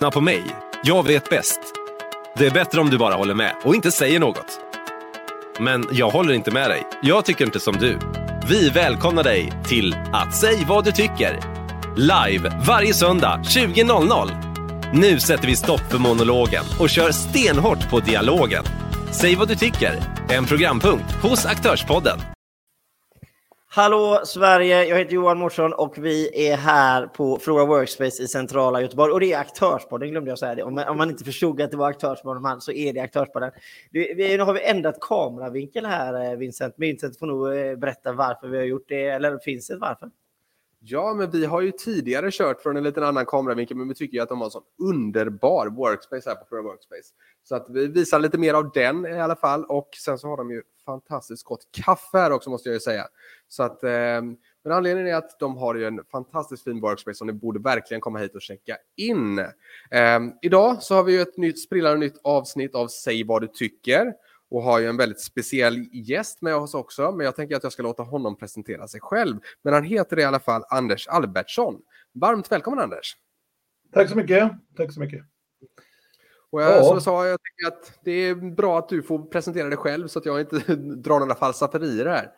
Lyssna på mig. Jag vet bäst. Det är bättre om du bara håller med och inte säger något. Men jag håller inte med dig. Jag tycker inte som du. Vi välkomnar dig till att säg vad du tycker. Live varje söndag 20.00. Nu sätter vi stopp för monologen och kör stenhårt på dialogen. Säg vad du tycker. En programpunkt hos Aktörspodden. Hallå Sverige, jag heter Johan Mårtsson och vi är här på Fråga Workspace i centrala Göteborg. Och det är Aktörspodden, glömde jag säga det. Om man, om man inte förstod att det var Aktörspodden så är det Aktörspodden. Nu har vi ändrat kameravinkel här, eh, Vincent. Vincent får nog eh, berätta varför vi har gjort det, eller finns det ett varför? Ja, men vi har ju tidigare kört från en liten annan kameravinkel, men vi tycker ju att de har en sån underbar workspace här på Pro Workspace. Så att vi visar lite mer av den i alla fall. Och sen så har de ju fantastiskt gott kaffe här också måste jag ju säga. Så att, eh, men anledningen är att de har ju en fantastiskt fin workspace som ni borde verkligen komma hit och checka in. Eh, idag så har vi ju ett nytt sprillande nytt avsnitt av Säg vad du tycker och har ju en väldigt speciell gäst med oss också. Men jag tänker att jag ska låta honom presentera sig själv. Men han heter i alla fall Anders Albertsson. Varmt välkommen Anders! Tack så mycket! Tack så mycket! Och jag, ja. som jag sa, jag tycker att det är bra att du får presentera dig själv så att jag inte drar några falsaferier här.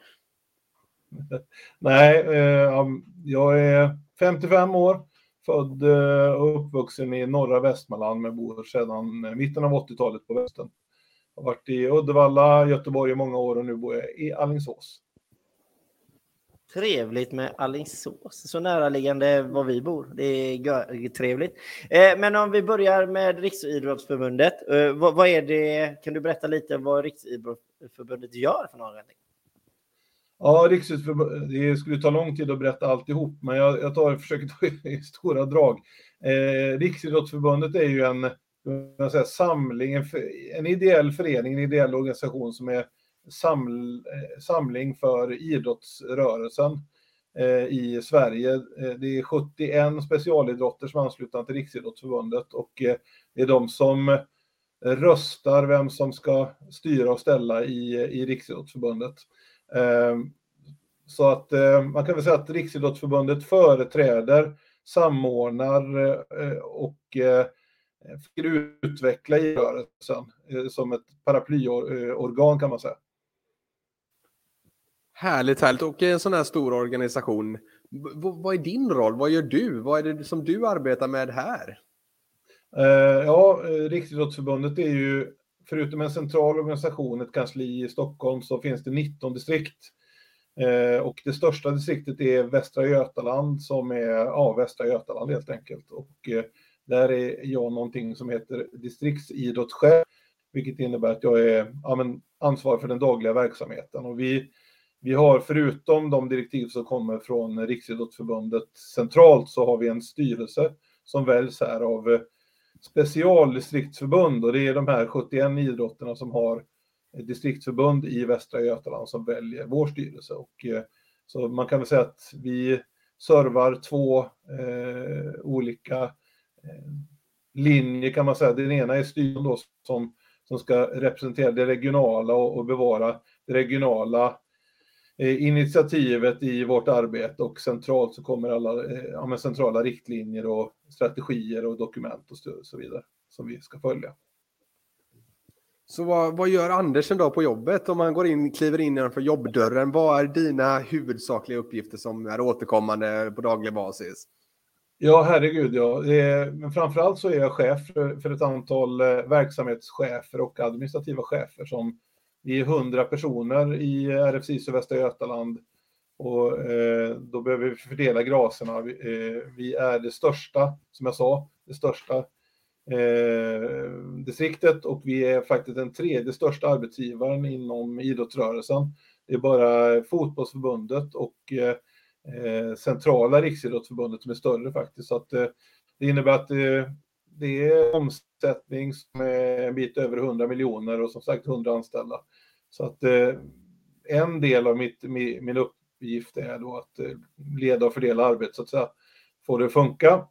Nej, eh, jag är 55 år, född eh, och uppvuxen i norra Västmanland men bor sedan mitten av 80-talet på västen. Har varit i Uddevalla, Göteborg i många år och nu bor jag i Allingsås. Trevligt med Alingsås, så näraliggande var vi bor. Det är trevligt. Eh, men om vi börjar med Riksidrottsförbundet. Eh, vad, är det? Kan du berätta lite vad Riksidrottsförbundet gör för någonting? Ja, Riksidrottsförbundet, det skulle ta lång tid att berätta alltihop, men jag, jag tar, försöker ta i stora drag. Eh, Riksidrottsförbundet är ju en säga, samling, en, en ideell förening, en ideell organisation som är saml, eh, samling för idrottsrörelsen eh, i Sverige. Eh, det är 71 specialidrotter som är anslutna till Riksidrottsförbundet och eh, det är de som röstar vem som ska styra och ställa i, i Riksidrottsförbundet. Ehm, så att man kan väl säga att Riksidrottsförbundet företräder, samordnar och försöker utveckla idrottsrörelsen som ett paraplyorgan kan man säga. Härligt, härligt. Och en sån här stor organisation, vad är din roll? Vad gör du? Vad är det som du arbetar med här? Ja, eh, Riksidrottsförbundet är ju, förutom en central organisation, ett kansli i Stockholm, så finns det 19 distrikt. Och det största distriktet är Västra Götaland, som är, ja, Västra Götaland helt enkelt. Och där är jag någonting som heter distriktsidrottschef, vilket innebär att jag är ja, men, ansvarig för den dagliga verksamheten. Och vi vi har förutom de direktiv som kommer från Riksidrottsförbundet centralt så har vi en styrelse som väljs här av eh, specialdistriktsförbund och det är de här 71 idrotterna som har distriktsförbund i Västra Götaland som väljer vår styrelse. Och, eh, så man kan väl säga att vi servar två eh, olika Eh, linje linjer kan man säga. Den ena är styrelsen då som, som ska representera det regionala och, och bevara det regionala Eh, initiativet i vårt arbete och centralt så kommer alla eh, ja, centrala riktlinjer och strategier och dokument och så vidare som vi ska följa. Så vad, vad gör Andersen då på jobbet om man går in, kliver in genom jobbdörren? Vad är dina huvudsakliga uppgifter som är återkommande på daglig basis? Ja, herregud ja. Men framförallt så är jag chef för, ett antal eh, verksamhetschefer och administrativa chefer som vi är 100 personer i RFC Västra Götaland och eh, då behöver vi fördela graserna. Eh, vi, är det största, som jag sa, det största distriktet och vi är faktiskt den tredje största arbetsgivaren inom idrottsrörelsen. Det är bara fotbollsförbundet och Eh, centrala riksidrottsförbundet som är större faktiskt. Så att, eh, det innebär att eh, det är omsättning som är en bit över 100 miljoner och som sagt 100 anställda. Så att en del av mitt, min uppgift är då att leda och fördela arbetet så att säga, få det att funka.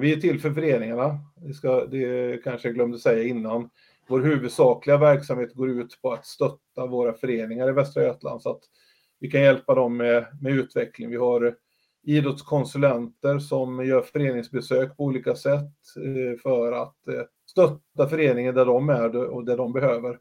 Vi är till för föreningarna, det, ska, det kanske jag glömde säga innan. Vår huvudsakliga verksamhet går ut på att stötta våra föreningar i Västra Götaland så att vi kan hjälpa dem med, med utveckling. Vi har eh, idrottskonsulenter som gör föreningsbesök på olika sätt eh, för att eh, stötta föreningen där de är och där de behöver.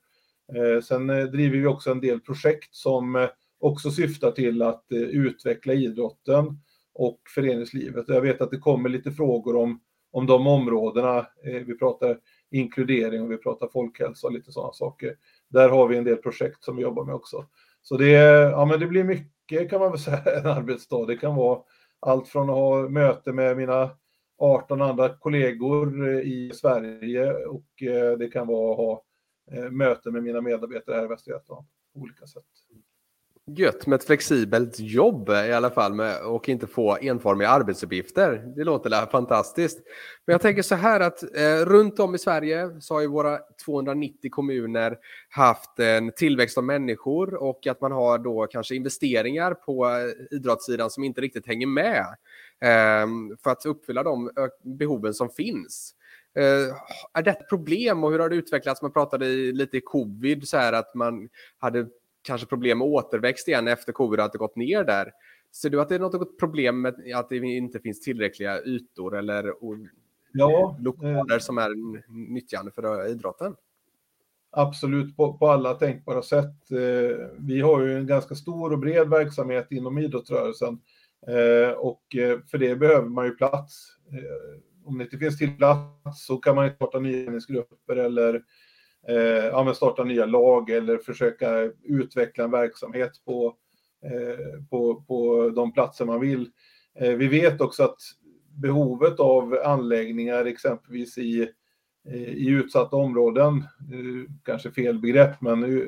Sen driver vi också en del projekt som också syftar till att utveckla idrotten och föreningslivet. Jag vet att det kommer lite frågor om, om de områdena. Vi pratar inkludering och vi pratar folkhälsa och lite sådana saker. Där har vi en del projekt som vi jobbar med också. Så det, ja, men det blir mycket kan man väl säga en arbetsdag. Det kan vara allt från att ha möte med mina 18 andra kollegor eh, i Sverige och eh, det kan vara att ha eh, möte med mina medarbetare här i Västra Götaland på olika sätt gött med ett flexibelt jobb i alla fall med, och inte få enformiga arbetsuppgifter. Det låter fantastiskt. Men jag tänker så här att eh, runt om i Sverige så har ju våra 290 kommuner haft en tillväxt av människor och att man har då kanske investeringar på eh, idrottssidan som inte riktigt hänger med eh, för att uppfylla de behoven som finns. Uh, är det ett problem och hur har det utvecklats? Man pratade i, lite i covid så här att man hade kanske problem med återväxt igen efter covid att det gått ner där. Ser du att det är något problem med att det inte finns tillräckliga ytor eller ja, lokaler eh, som är nyttjande för idrotten? Absolut, på, på, alla tänkbara sätt. Eh, vi har ju en ganska stor och bred verksamhet inom idrottsrörelsen eh, och för det behöver man ju plats. Om det inte finns till plats så kan man inte starta nya eller eh, Eh, ja, starta nya lag eller försöka utveckla en verksamhet på, eh, på, på de platser man vill. Eh, vi vet också att behovet av anläggningar exempelvis i, i utsatta områden, kanske fel begrepp, men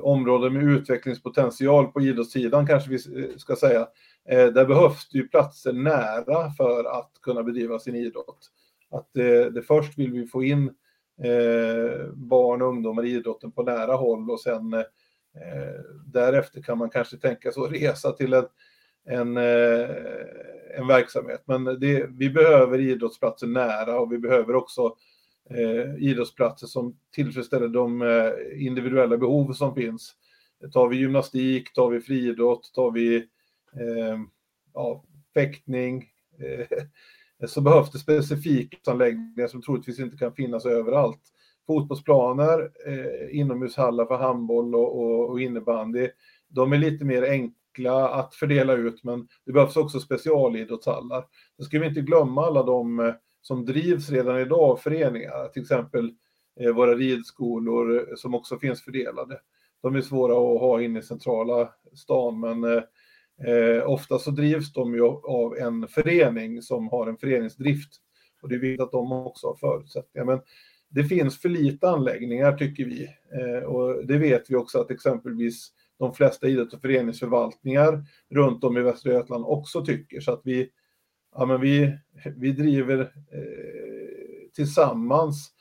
områden med utvecklingspotential på idrottssidan kanske vi ska säga. Där behövs det ju platser nära för att kunna bedriva sin idrott. Att det, det först vill vi få in eh, barn och ungdomar i idrotten på nära håll och sen eh, därefter kan man kanske tänka sig att resa till en, en, eh, en verksamhet. Men det, vi behöver idrottsplatser nära och vi behöver också eh, idrottsplatser som tillfredsställer de eh, individuella behov som finns. Tar vi gymnastik, tar vi friidrott, tar vi eh, ja, fäktning, eh, Eh, så behövs det specifika anläggningar som troligtvis inte kan finnas överallt. Fotbollsplaner, eh, inomhushallar för handboll och, och, och innebandy, de är lite mer enkla att fördela ut, men det behövs också specialidrottshallar. Då ska vi inte glömma alla de eh, som drivs redan idag av föreningar, till exempel eh, våra ridskolor eh, som också finns fördelade. De är svåra att ha inne i centrala stan, men eh, ofta så drivs de ju av en förening som har en föreningsdrift och det är viktigt att de också har förutsättningar. Men det finns för lite anläggningar tycker vi eh, och det vet vi också att exempelvis de flesta idrotts och föreningsförvaltningar runt om i Västra Götaland också tycker så att vi, ja, men vi, vi driver eh, tillsammans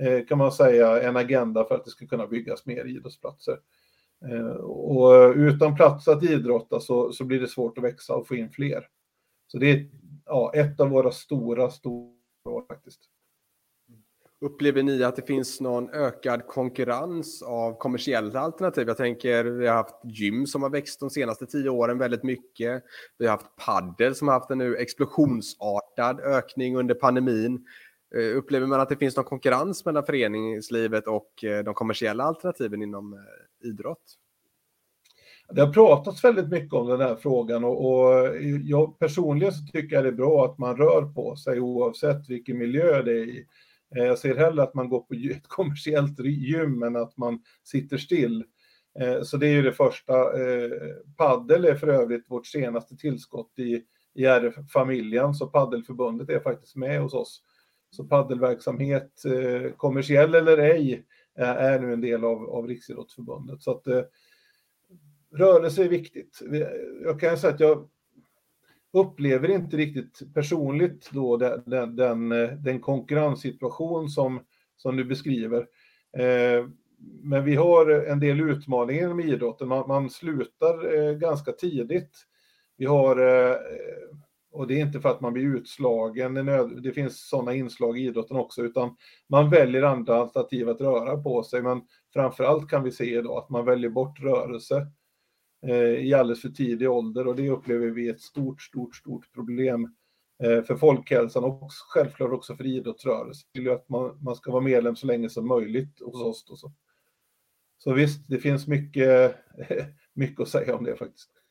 eh, kan man säga en agenda för att det ska kunna byggas mer idrottsplatser. Eh, och utan plats att idrotta så, så blir det svårt att växa och få in fler. Så det är ja, ett av våra stora, stora faktiskt. Upplever ni att det finns någon ökad konkurrens av kommersiella alternativ? Jag tänker, vi har haft gym som har växt de senaste tio åren väldigt mycket. Vi har haft paddel som har haft en nu explosionsartad ökning under pandemin. Eh, upplever man att det finns någon konkurrens mellan föreningslivet och eh, de kommersiella alternativen inom idrott? Det har pratats väldigt mycket om den här frågan och, och jag personligen så tycker jag det är bra att man rör på sig oavsett vilken miljö det är i. Eh, jag ser hellre att man går på ett kommersiellt gym än att man sitter still. Eh, så det är ju det första. Eh, paddel är för övrigt vårt senaste tillskott i, i RF-familjen, så Paddelförbundet är faktiskt med hos oss. Så paddelverksamhet, kommersiell eller ej, Eh, är nu en del av, av Riksidrottsförbundet. Så att eh, rörelse är viktigt. Jag kan säga att jag upplever inte riktigt personligt då den, den, den, konkurrenssituation som, som du beskriver. Eh, men vi har en del utmaningar inom idrotten. Man, man slutar eh, ganska tidigt. Vi har eh, och det är inte för att man blir utslagen, det finns sådana inslag i idrotten också, utan man väljer andra alternativ att röra på sig. Men framför allt kan vi se idag att man väljer bort rörelse. i alldeles för tidig ålder och det upplever vi ett stort, stort, stort problem för folkhälsan och självklart också för idrottsrörelsen. Det att man, man ska vara medlem så länge som möjligt hos oss. Och så. så visst, det finns mycket, mycket att säga om det faktiskt.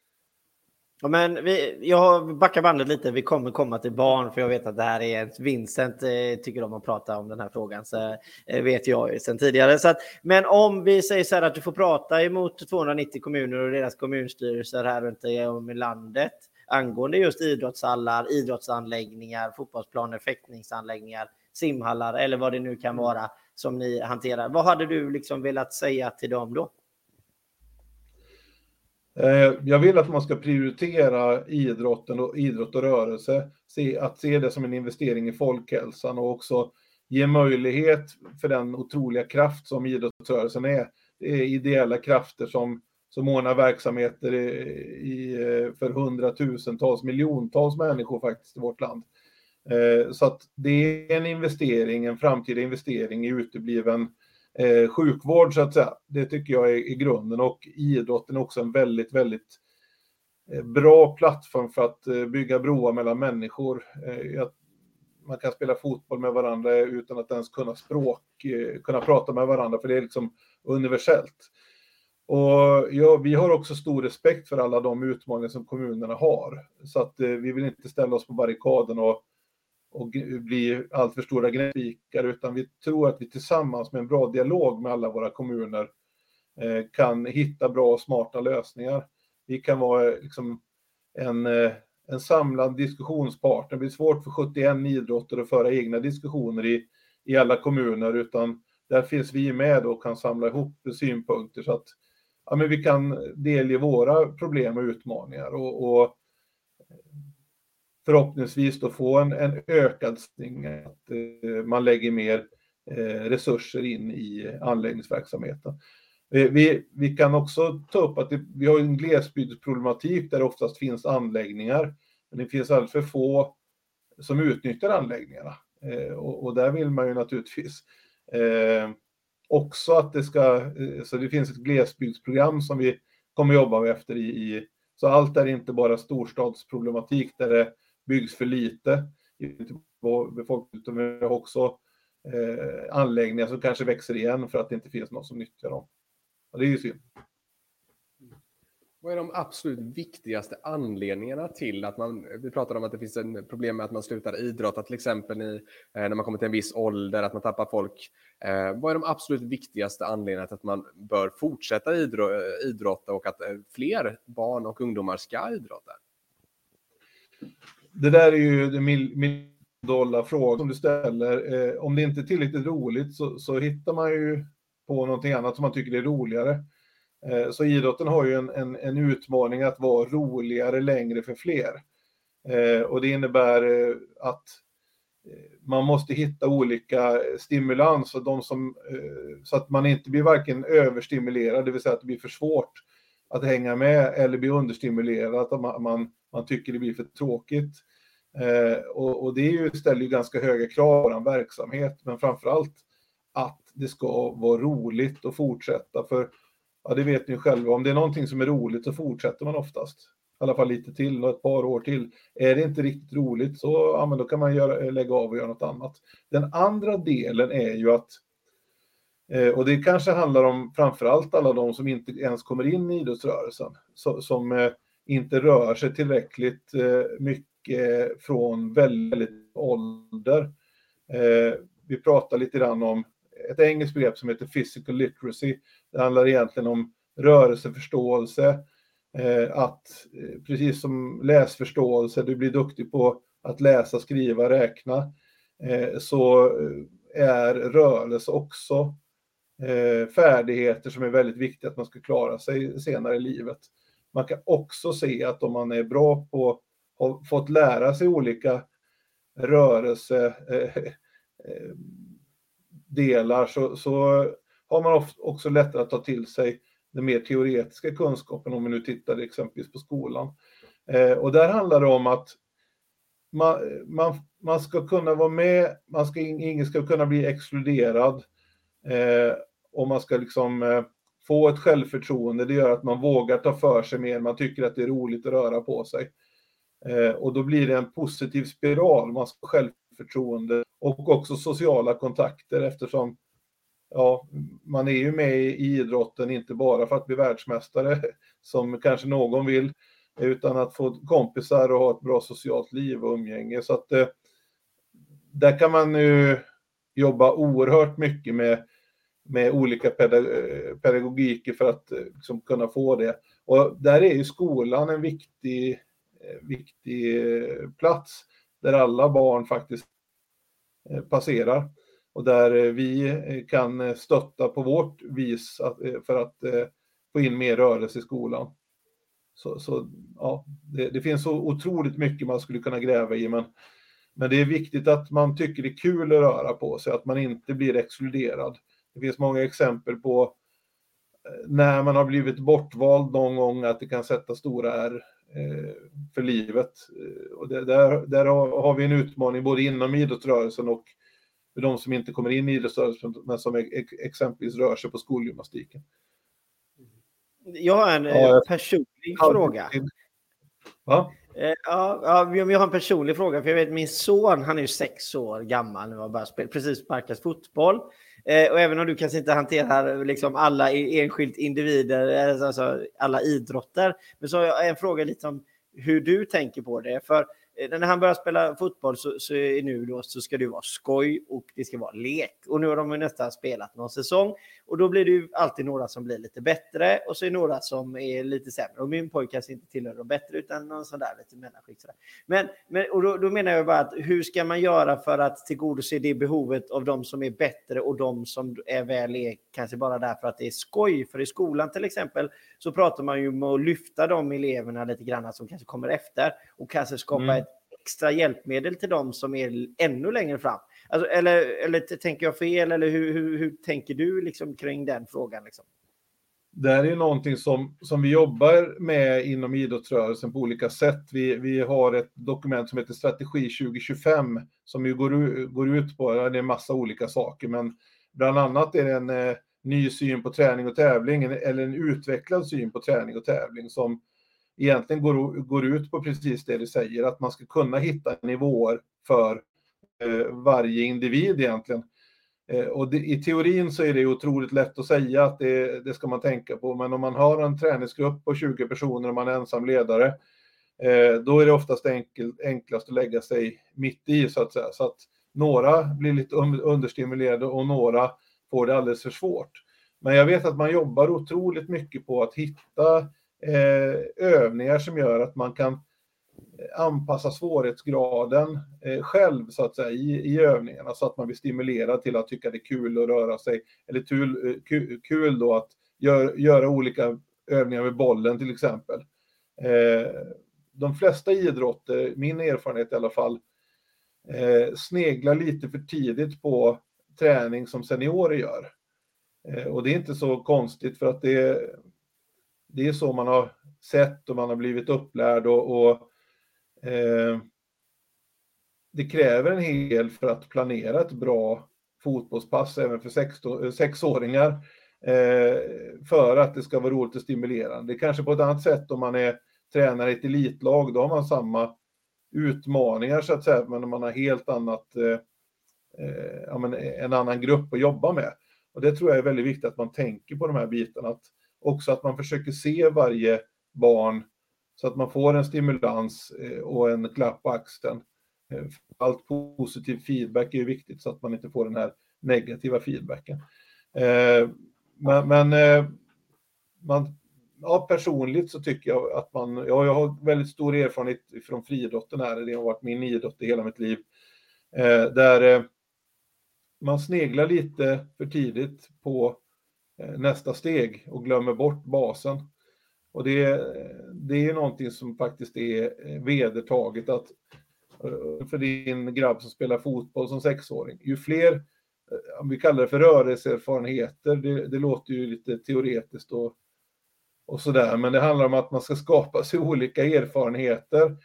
Ja, men vi, jag backar bandet lite. Vi kommer komma till barn, för jag vet att det här är ett Vincent eh, tycker om att prata om den här frågan. Så eh, vet jag ju sedan tidigare. Så att, men om vi säger så här att du får prata emot 290 kommuner och deras kommunstyrelser här runt om i landet angående just idrottshallar, idrottsanläggningar, fotbollsplaner, fäktningsanläggningar, simhallar eller vad det nu kan vara som ni hanterar. Vad hade du liksom velat säga till dem då? Eh, jag vill att man ska prioritera idrotten och idrott och rörelse, att se det som en investering i folkhälsan och också ge möjlighet för den otroliga kraft som idrottsrörelsen är. Det är ideella krafter som, som ordnar verksamheter i, i, för hundratusentals, miljontals människor faktiskt i vårt land. Eh, så att det är en investering, en framtida investering i utebliven eh, sjukvård så att säga. Det tycker jag är, är grunden och idrotten är också en väldigt, väldigt eh, bra plattform för att eh, bygga broar mellan människor. Eh, man kan spela fotboll med varandra utan att ens kunna språk, eh, kunna prata med varandra, för det är liksom universellt. Och ja, vi har också stor respekt för alla de utmaningar som kommunerna har. Så att eh, vi vill inte ställa oss på barrikaden och och bli alltför stora gnällspikar, utan vi tror att vi tillsammans med en bra dialog med alla våra kommuner eh, kan hitta bra och smarta lösningar. Vi kan vara eh, liksom en, eh, en samlad diskussionspartner. Det blir svårt för 71 idrotter att föra egna diskussioner i, i alla kommuner, utan där finns vi med och kan samla ihop synpunkter så att ja, men vi kan delge våra problem och utmaningar. och, och förhoppningsvis då få en, en ökad sting, att eh, man lägger mer eh, resurser in i anläggningsverksamheten. Eh, vi, vi kan också ta upp att det, vi har en glesbygdsproblematik där det oftast finns anläggningar, men det finns alldeles för få som utnyttjar anläggningarna. Eh, och, och, där vill man ju naturligtvis eh, också att det ska, eh, så det finns ett glesbygdsprogram som vi kommer jobba med efter i, i så allt är inte bara storstadsproblematik där det byggs för lite befolkningen, utan vi har också eh, anläggningar som kanske växer igen för att det inte finns någon som nyttjar dem. Och det är ju synd. Vad är de absolut viktigaste anledningarna till att man, vi pratade om att det finns en problem med att man slutar idrotta, till exempel i, eh, när man kommer till en viss ålder, att man tappar folk. Eh, vad är de absolut viktigaste anledningarna till att man bör fortsätta idro, eh, idrotta och att eh, fler barn och ungdomar ska idrotta? Det där är ju den mil, frågan som du ställer. Eh, om det inte är tillräckligt roligt så, så, hittar man ju på någonting annat som man tycker är roligare. Eh, så idrotten har ju en, en, en, utmaning att vara roligare längre för fler. Eh, och det innebär eh, att eh, man måste hitta olika stimulans och de som, eh, så att man inte blir varken överstimulerad, det vill säga att det blir för svårt att hänga med eller bli understimulerad, att man, man man tycker det blir för tråkigt. Eh, och, och, det är ju, ställer ju ganska höga krav på vår verksamhet, men framför allt att det ska vara roligt att fortsätta. För ja, det vet ni själva, om det är någonting som är roligt så fortsätter man oftast. I alla fall lite till och ett par år till. Är det inte riktigt roligt så ja, men då kan man göra, lägga av och göra något annat. Den andra delen är ju att Eh, och det kanske handlar om framför allt alla de som inte ens kommer in i idrottsrörelsen. som eh, inte rör sig tillräckligt eh, mycket från väldigt ålder. Eh, vi pratar lite grann om ett engelskt begrepp som heter physical literacy. Det handlar egentligen om rörelseförståelse, eh, att eh, precis som läsförståelse, du blir duktig på att läsa, skriva, räkna, eh, så är rörelse också Eh, färdigheter som är väldigt viktiga att man ska klara sig senare i livet. Man kan också se att om man är bra på, har fått lära sig olika rörelse eh, eh, delar så, så har man också lättare att ta till sig den mer teoretiska kunskapen om vi nu tittar exempelvis på skolan. Eh, och där handlar det om att man, man, man ska kunna vara med, man ska, ingen ska kunna bli exkluderad eh, och man ska liksom eh, få ett självförtroende, det gör att man vågar ta för sig mer, man tycker att det är roligt att röra på sig. Eh, och då blir det en positiv spiral, man ska självförtroende och också sociala kontakter eftersom ja, man är ju med i idrotten inte bara för att bli världsmästare, som kanske någon vill, utan att få kompisar och ha ett bra socialt liv och umgänge. Så att eh, där kan man ju jobba oerhört mycket med, med olika pedagogiker för att eh, liksom, kunna få det. Och där är ju skolan en viktig, eh, viktig eh, plats där alla barn faktiskt passerar och där vi kan stötta på vårt vis för att få in mer rörelse i skolan. Så, så ja, det, det, finns så otroligt mycket man skulle kunna gräva i, men, men det är viktigt att man tycker det är kul att röra på sig, att man inte blir exkluderad. Det finns många exempel på eh, när man har blivit bortvald någon gång att det kan sätta stora R eh, för livet. Eh, och där, där har vi en utmaning både inom idrottsrörelsen och för de som inte kommer in i idrottsrörelsen men som exempelvis rör sig på skolgymnastiken. Jag har en ja, personlig ja, fråga. Va? Eh, ja, ja, jag har en personlig fråga. För jag vet min son, han är ju sex år gammal nu och bara precis sparkat fotboll. Eh, och även om du kanske inte hanterar liksom alla enskilt individer, eh, alltså, alltså alla idrotter. Men så har jag en fråga lite om hur du tänker på det. För när han börjar spela fotboll så, så, nu då, så ska det vara skoj och det ska vara lek. Och nu har de nästan spelat någon säsong och då blir det ju alltid några som blir lite bättre och så är några som är lite sämre. Och min pojke kanske inte tillhör de bättre utan någon sån där lite mellanskikt. Men, men och då, då, menar jag bara att hur ska man göra för att tillgodose det behovet av de som är bättre och de som är väl är kanske bara därför att det är skoj. För i skolan till exempel så pratar man ju om att lyfta de eleverna lite grann som kanske kommer efter och kanske skapa mm. ett extra hjälpmedel till dem som är ännu längre fram. Alltså, eller, eller tänker jag fel eller hur, hur, hur tänker du liksom kring den frågan? Liksom? Det här är någonting som, som vi jobbar med inom idrottsrörelsen på olika sätt. Vi, vi har ett dokument som heter Strategi 2025 som ju går, går ut på det är en massa olika saker, men bland annat är det en eh, ny syn på träning och tävling, eller en utvecklad syn på träning och tävling som egentligen går, går ut på precis det du säger, att man ska kunna hitta nivåer för eh, varje individ egentligen. Eh, och det, i teorin så är det otroligt lätt att säga att det, det, ska man tänka på, men om man har en träningsgrupp på 20 personer och man är ensam ledare, eh, då är det oftast enkel, enklast att lägga sig mitt i så att säga. Så att några blir lite understimulerade och några får det alldeles för svårt. Men jag vet att man jobbar otroligt mycket på att hitta eh, övningar som gör att man kan eh, anpassa svårighetsgraden eh, själv så att säga i, i övningarna så att man blir stimulerad till att tycka det är kul att röra sig eller kul, eh, kul, kul då att gör, göra olika övningar med bollen till exempel. Eh, de flesta idrotter, min erfarenhet i alla fall, eh, sneglar lite för tidigt på träning som seniorer gör. Eh, och det är inte så konstigt för att det, det är så man har sett och man har blivit upplärd och, och eh, det kräver en hel för att planera ett bra fotbollspass även för eh, sexåringar eh, för att det ska vara roligt och stimulerande. Det är kanske på ett annat sätt om man är tränare i ett elitlag, då har man samma utmaningar så att säga, men man har helt annat, eh, eh ja, men en annan grupp att jobba med. Och det tror jag är väldigt viktigt att man tänker på de här bitarna, att också att man försöker se varje barn så att man får en stimulans eh, och en klapp på axeln. Eh, allt positiv feedback är ju viktigt så att man inte får den här negativa feedbacken. Eh, men, men man, ja, personligt så tycker jag att man, ja, jag har väldigt stor erfarenhet från friidrotten här, det har varit min idrott i hela mitt liv, där man sneglar lite för tidigt på Eh, nästa steg och glömmer bort basen. Och det, det är någonting som faktiskt är eh, vedertaget att eh, för din grabb som spelar fotboll som sexåring, ju fler, om vi kallar det för rörelseerfarenheter, det, det låter ju lite teoretiskt och, och sådär, men det handlar om att man ska skapa sig olika erfarenheter,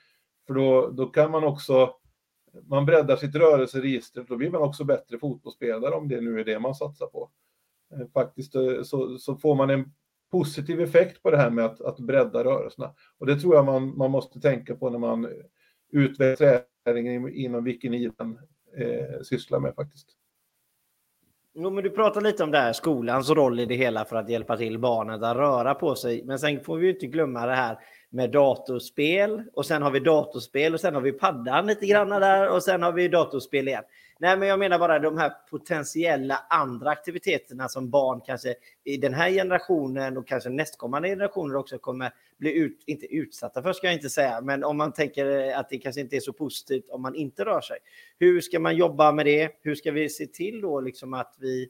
för då, då kan man också, man breddar sitt rörelseregister, då blir man också bättre fotbollsspelare om det nu är det man satsar på. Eh, faktiskt eh, så, så får man en positiv effekt på det här med att, att bredda rörelserna. Och det tror jag man, man måste tänka på när man utvecklar träningen inom vilken idrott eh, sysslar med faktiskt. Jo, men du pratar lite om det här, skolans roll i det hela för att hjälpa till barnen att röra på sig. Men sen får vi inte glömma det här med datorspel och sen har vi datorspel och sen har vi paddan lite grann där och sen har vi datorspel igen. Nej, men jag menar bara de här potentiella andra aktiviteterna som barn kanske i den här generationen och kanske nästkommande generationer också kommer bli ut, inte utsatta för ska jag inte säga, men om man tänker att det kanske inte är så positivt om man inte rör sig. Hur ska man jobba med det? Hur ska vi se till då liksom att vi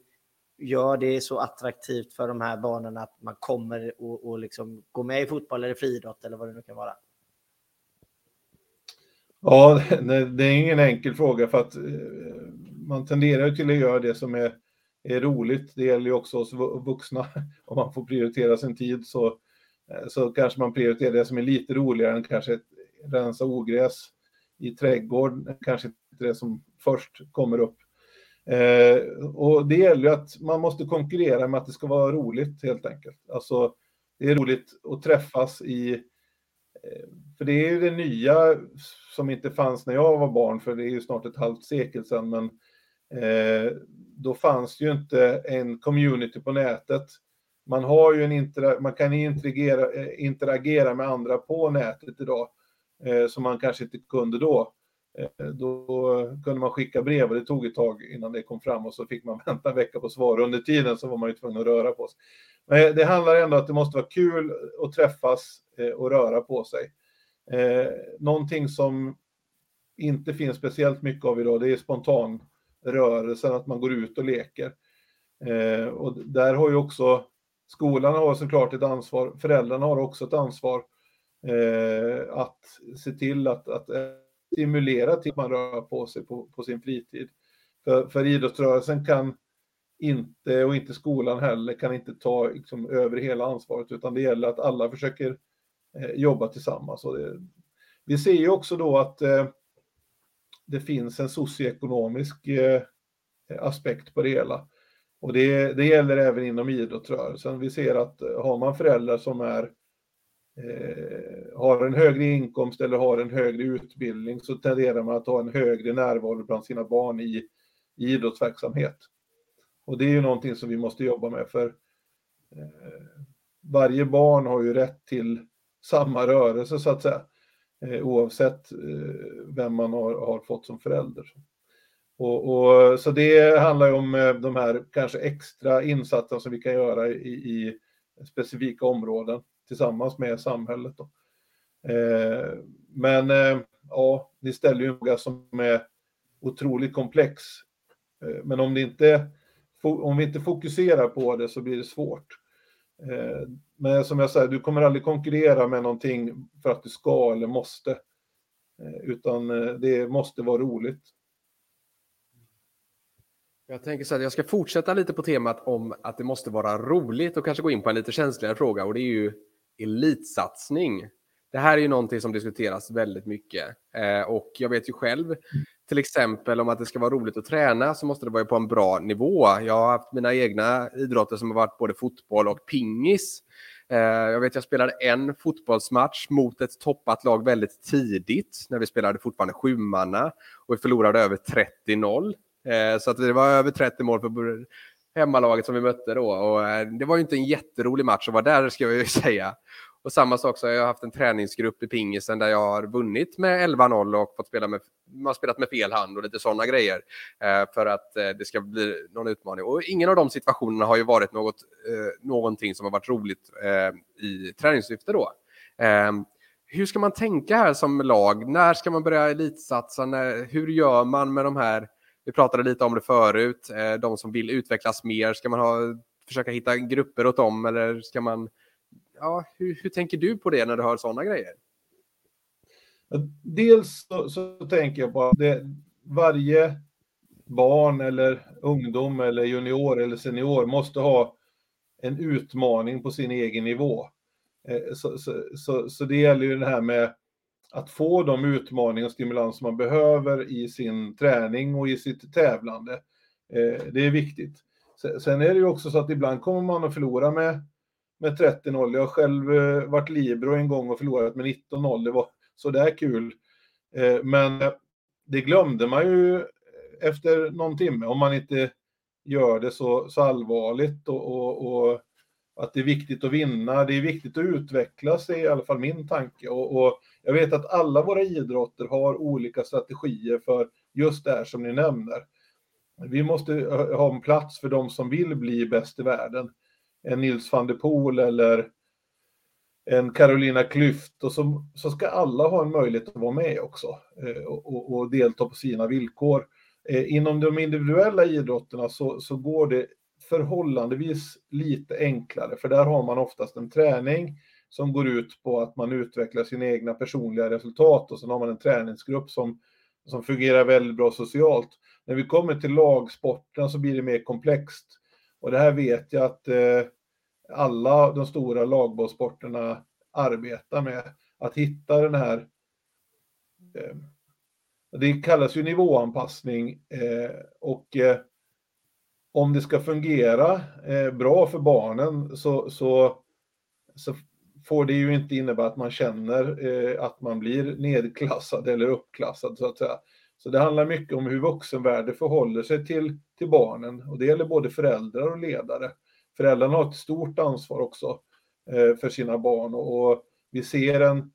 gör det så attraktivt för de här barnen att man kommer och, och liksom går med i fotboll eller friidrott eller vad det nu kan vara? Ja, det är ingen enkel fråga för att eh, man tenderar till att göra det som är, är roligt. Det gäller ju också oss vuxna. Om man får prioritera sin tid så, eh, så kanske man prioriterar det som är lite roligare än kanske rensa ogräs i trädgården. Kanske inte det som först kommer upp. Eh, och det gäller ju att man måste konkurrera med att det ska vara roligt helt enkelt. Alltså, det är roligt att träffas i, för det är ju det nya som inte fanns när jag var barn, för det är ju snart ett halvt sekel sedan, men eh, då fanns det ju inte en community på nätet. Man, har ju en intera man kan interagera, eh, interagera med andra på nätet idag, eh, som man kanske inte kunde då. Eh, då kunde man skicka brev och det tog ett tag innan det kom fram och så fick man vänta en vecka på svar. Under tiden så var man ju tvungen att röra på sig. Men det handlar ändå om att det måste vara kul att träffas eh, och röra på sig. Eh, någonting som inte finns speciellt mycket av idag, det är spontan rörelsen, att man går ut och leker. Eh, och där har ju också skolan har såklart ett ansvar, föräldrarna har också ett ansvar att se till att, att stimulera till att man rör på sig på, på sin fritid. För, för idrottsrörelsen kan inte, och inte skolan heller, kan inte ta liksom, över hela ansvaret, utan det gäller att alla försöker eh, jobba tillsammans. Och det, vi ser ju också då att eh, det finns en socioekonomisk eh, aspekt på det hela. Och det, det gäller även inom idrottsrörelsen. Vi ser att eh, har man föräldrar som är eh, har en högre inkomst eller har en högre utbildning så tenderar man att ha en högre närvaro bland sina barn i, i idrottsverksamhet. Och det är ju någonting som vi måste jobba med för eh, varje barn har ju rätt till samma rörelse så att säga. Eh, oavsett eh, vem man har, har, fått som förälder. Och, och, så det handlar ju om eh, de här kanske extra insatserna som vi kan göra i, i specifika områden tillsammans med samhället. Då. Eh, men eh, ja, ni ställer ju en fråga som är otroligt komplex. Eh, men om, det inte, om vi inte fokuserar på det så blir det svårt. Eh, men som jag säger, du kommer aldrig konkurrera med någonting för att du ska eller måste. Eh, utan eh, det måste vara roligt. Jag tänker så att jag ska fortsätta lite på temat om att det måste vara roligt och kanske gå in på en lite känsligare fråga och det är ju elitsatsning. Det här är ju någonting som diskuteras väldigt mycket och jag vet ju själv till exempel om att det ska vara roligt att träna så måste det vara på en bra nivå. Jag har haft mina egna idrotter som har varit både fotboll och pingis. Eh, jag vet jag spelade en fotbollsmatch mot ett toppat lag väldigt tidigt när vi spelade fortfarande sjumanna och vi förlorade över 30-0. Eh, så att det var över 30 mål för hemmalaget som vi mötte då. Och eh, det var ju inte en jätterolig match att vara där ska jag ju säga. Och samma sak så har jag haft en träningsgrupp i pingisen där jag har vunnit med 11-0 och fått spela med, man har spelat med fel hand och lite sådana grejer. Eh, för att eh, det ska bli någon utmaning. Och ingen av de situationerna har ju varit något, eh, någonting som har varit roligt eh, i träningssyfte då. Eh, hur ska man tänka här som lag? När ska man börja elitsatsa? När, hur gör man med de här vi pratade lite om det förut, eh, de som vill utvecklas mer, ska man ha, försöka hitta grupper åt dem eller ska man... Ja, hur, hur tänker du på det när du hör sådana grejer? Dels så, så tänker jag på att det, varje barn eller ungdom eller junior eller senior måste ha en utmaning på sin egen nivå. Eh, så, så, så, så det gäller ju det här med att få de utmaningar och stimulans man behöver i sin träning och i sitt tävlande. Eh, det är viktigt. Sen är det ju också så att ibland kommer man att förlora med, med 30-0. Jag har själv eh, varit libero en gång och förlorat med 19-0. Det var sådär kul. Eh, men det glömde man ju efter någon timme om man inte gör det så, så allvarligt och, och, och, att det är viktigt att vinna. Det är viktigt att utvecklas, det är i alla fall min tanke. Och, och, jag vet att alla våra idrotter har olika strategier för just det här som ni nämner. Vi måste ha en plats för de som vill bli bäst i världen. En Nils van der Poel eller en Carolina Klüft och så, så ska alla ha en möjlighet att vara med också eh, och, och, delta på sina villkor. Eh, inom de individuella idrotterna så, så går det förhållandevis lite enklare, för där har man oftast en träning som går ut på att man utvecklar sina egna personliga resultat och sen har man en träningsgrupp som, som fungerar väldigt bra socialt. När vi kommer till lagsporten så blir det mer komplext. Och det här vet jag att eh, alla de stora lagbollsporterna arbetar med. Att hitta den här eh, det kallas ju nivåanpassning eh, och eh, om det ska fungera eh, bra för barnen så, så, så, får det ju inte innebära att man känner eh, att man blir nedklassad eller uppklassad så att säga. Så det handlar mycket om hur vuxenvärlden förhåller sig till, till barnen och det gäller både föräldrar och ledare. Föräldrarna har ett stort ansvar också eh, för sina barn och, och vi ser en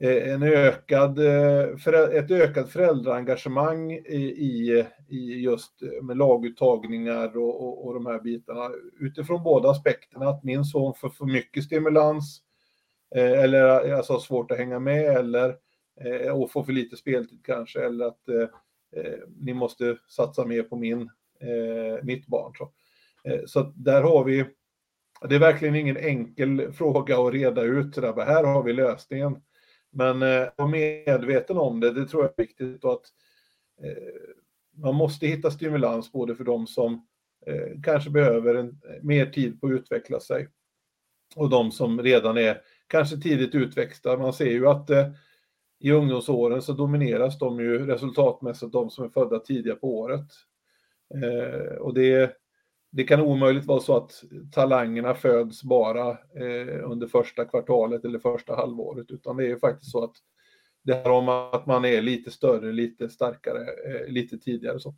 eh, en ökad, eh, ett ökat föräldraengagemang i, i just med laguttagningar och, och, och de här bitarna utifrån båda aspekterna. Att min son får för mycket stimulans eh, eller alltså svårt att hänga med eller och får för lite speltid kanske eller att eh, ni måste satsa mer på min, eh, mitt barn. Så, eh, Eh, så där har vi, det är verkligen ingen enkel fråga att reda ut, så där, här har vi lösningen. Men eh, vara medveten om det, det tror jag är viktigt. Och att eh, man måste hitta stimulans både för de som kanske behöver en, mer tid på att utveckla sig och de som redan är kanske tidigt utväxta. Man ser ju att eh, i ungdomsåren så domineras de ju resultatmässigt de som är födda tidiga på året. Eh, och det, det kan omöjligt vara så att talangerna föds bara eh, under första kvartalet eller första halvåret, utan det är faktiskt så att det handlar om att man är lite större, lite starkare, eh, lite tidigare. Så.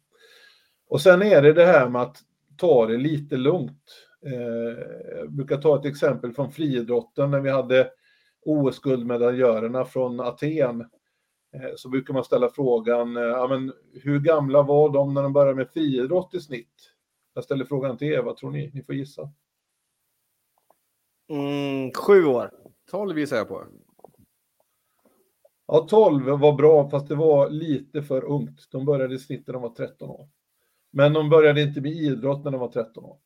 Och sen är det det här med att ta det lite lugnt. Eh, jag brukar ta ett exempel från friidrotten när vi hade OS-guldmedaljörerna från Aten. Eh, så brukar man ställa frågan, eh, ja, men hur gamla var de när de började med friidrott i snitt? Jag ställer frågan till er, vad tror ni? Ni får gissa. Mm, sju år. 12 gissar jag på. Ja, 12 var bra, fast det var lite för ungt. De började i snitt när de var 13 år. Men de började inte med idrott när de var 13 år.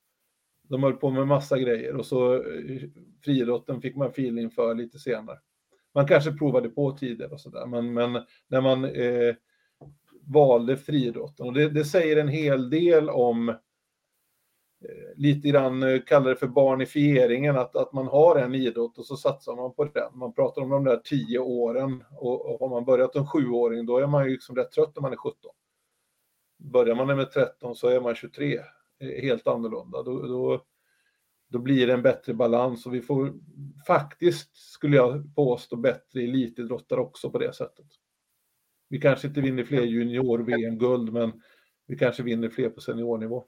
De höll på med massa grejer och så eh, friidrotten fick man feeling för lite senare. Man kanske provade på tidigare och sådär, men, men när man eh, valde friidrotten, och det, det, säger en hel del om Eh, Eh, lite grann eh, kallar det för barnifieringen, att, att man har en idrott och så satsar man på den. Man pratar om de där tio åren och, och har man börjat som sjuåring då är man ju liksom rätt trött när man är 17. Börjar man med 13 så är man 23, eh, helt annorlunda. Då, då, då blir det en bättre balans och vi får faktiskt, skulle jag påstå, bättre elitidrottare också på det sättet. Vi kanske inte vinner fler junior-VM-guld, men vi kanske vinner fler på seniornivå.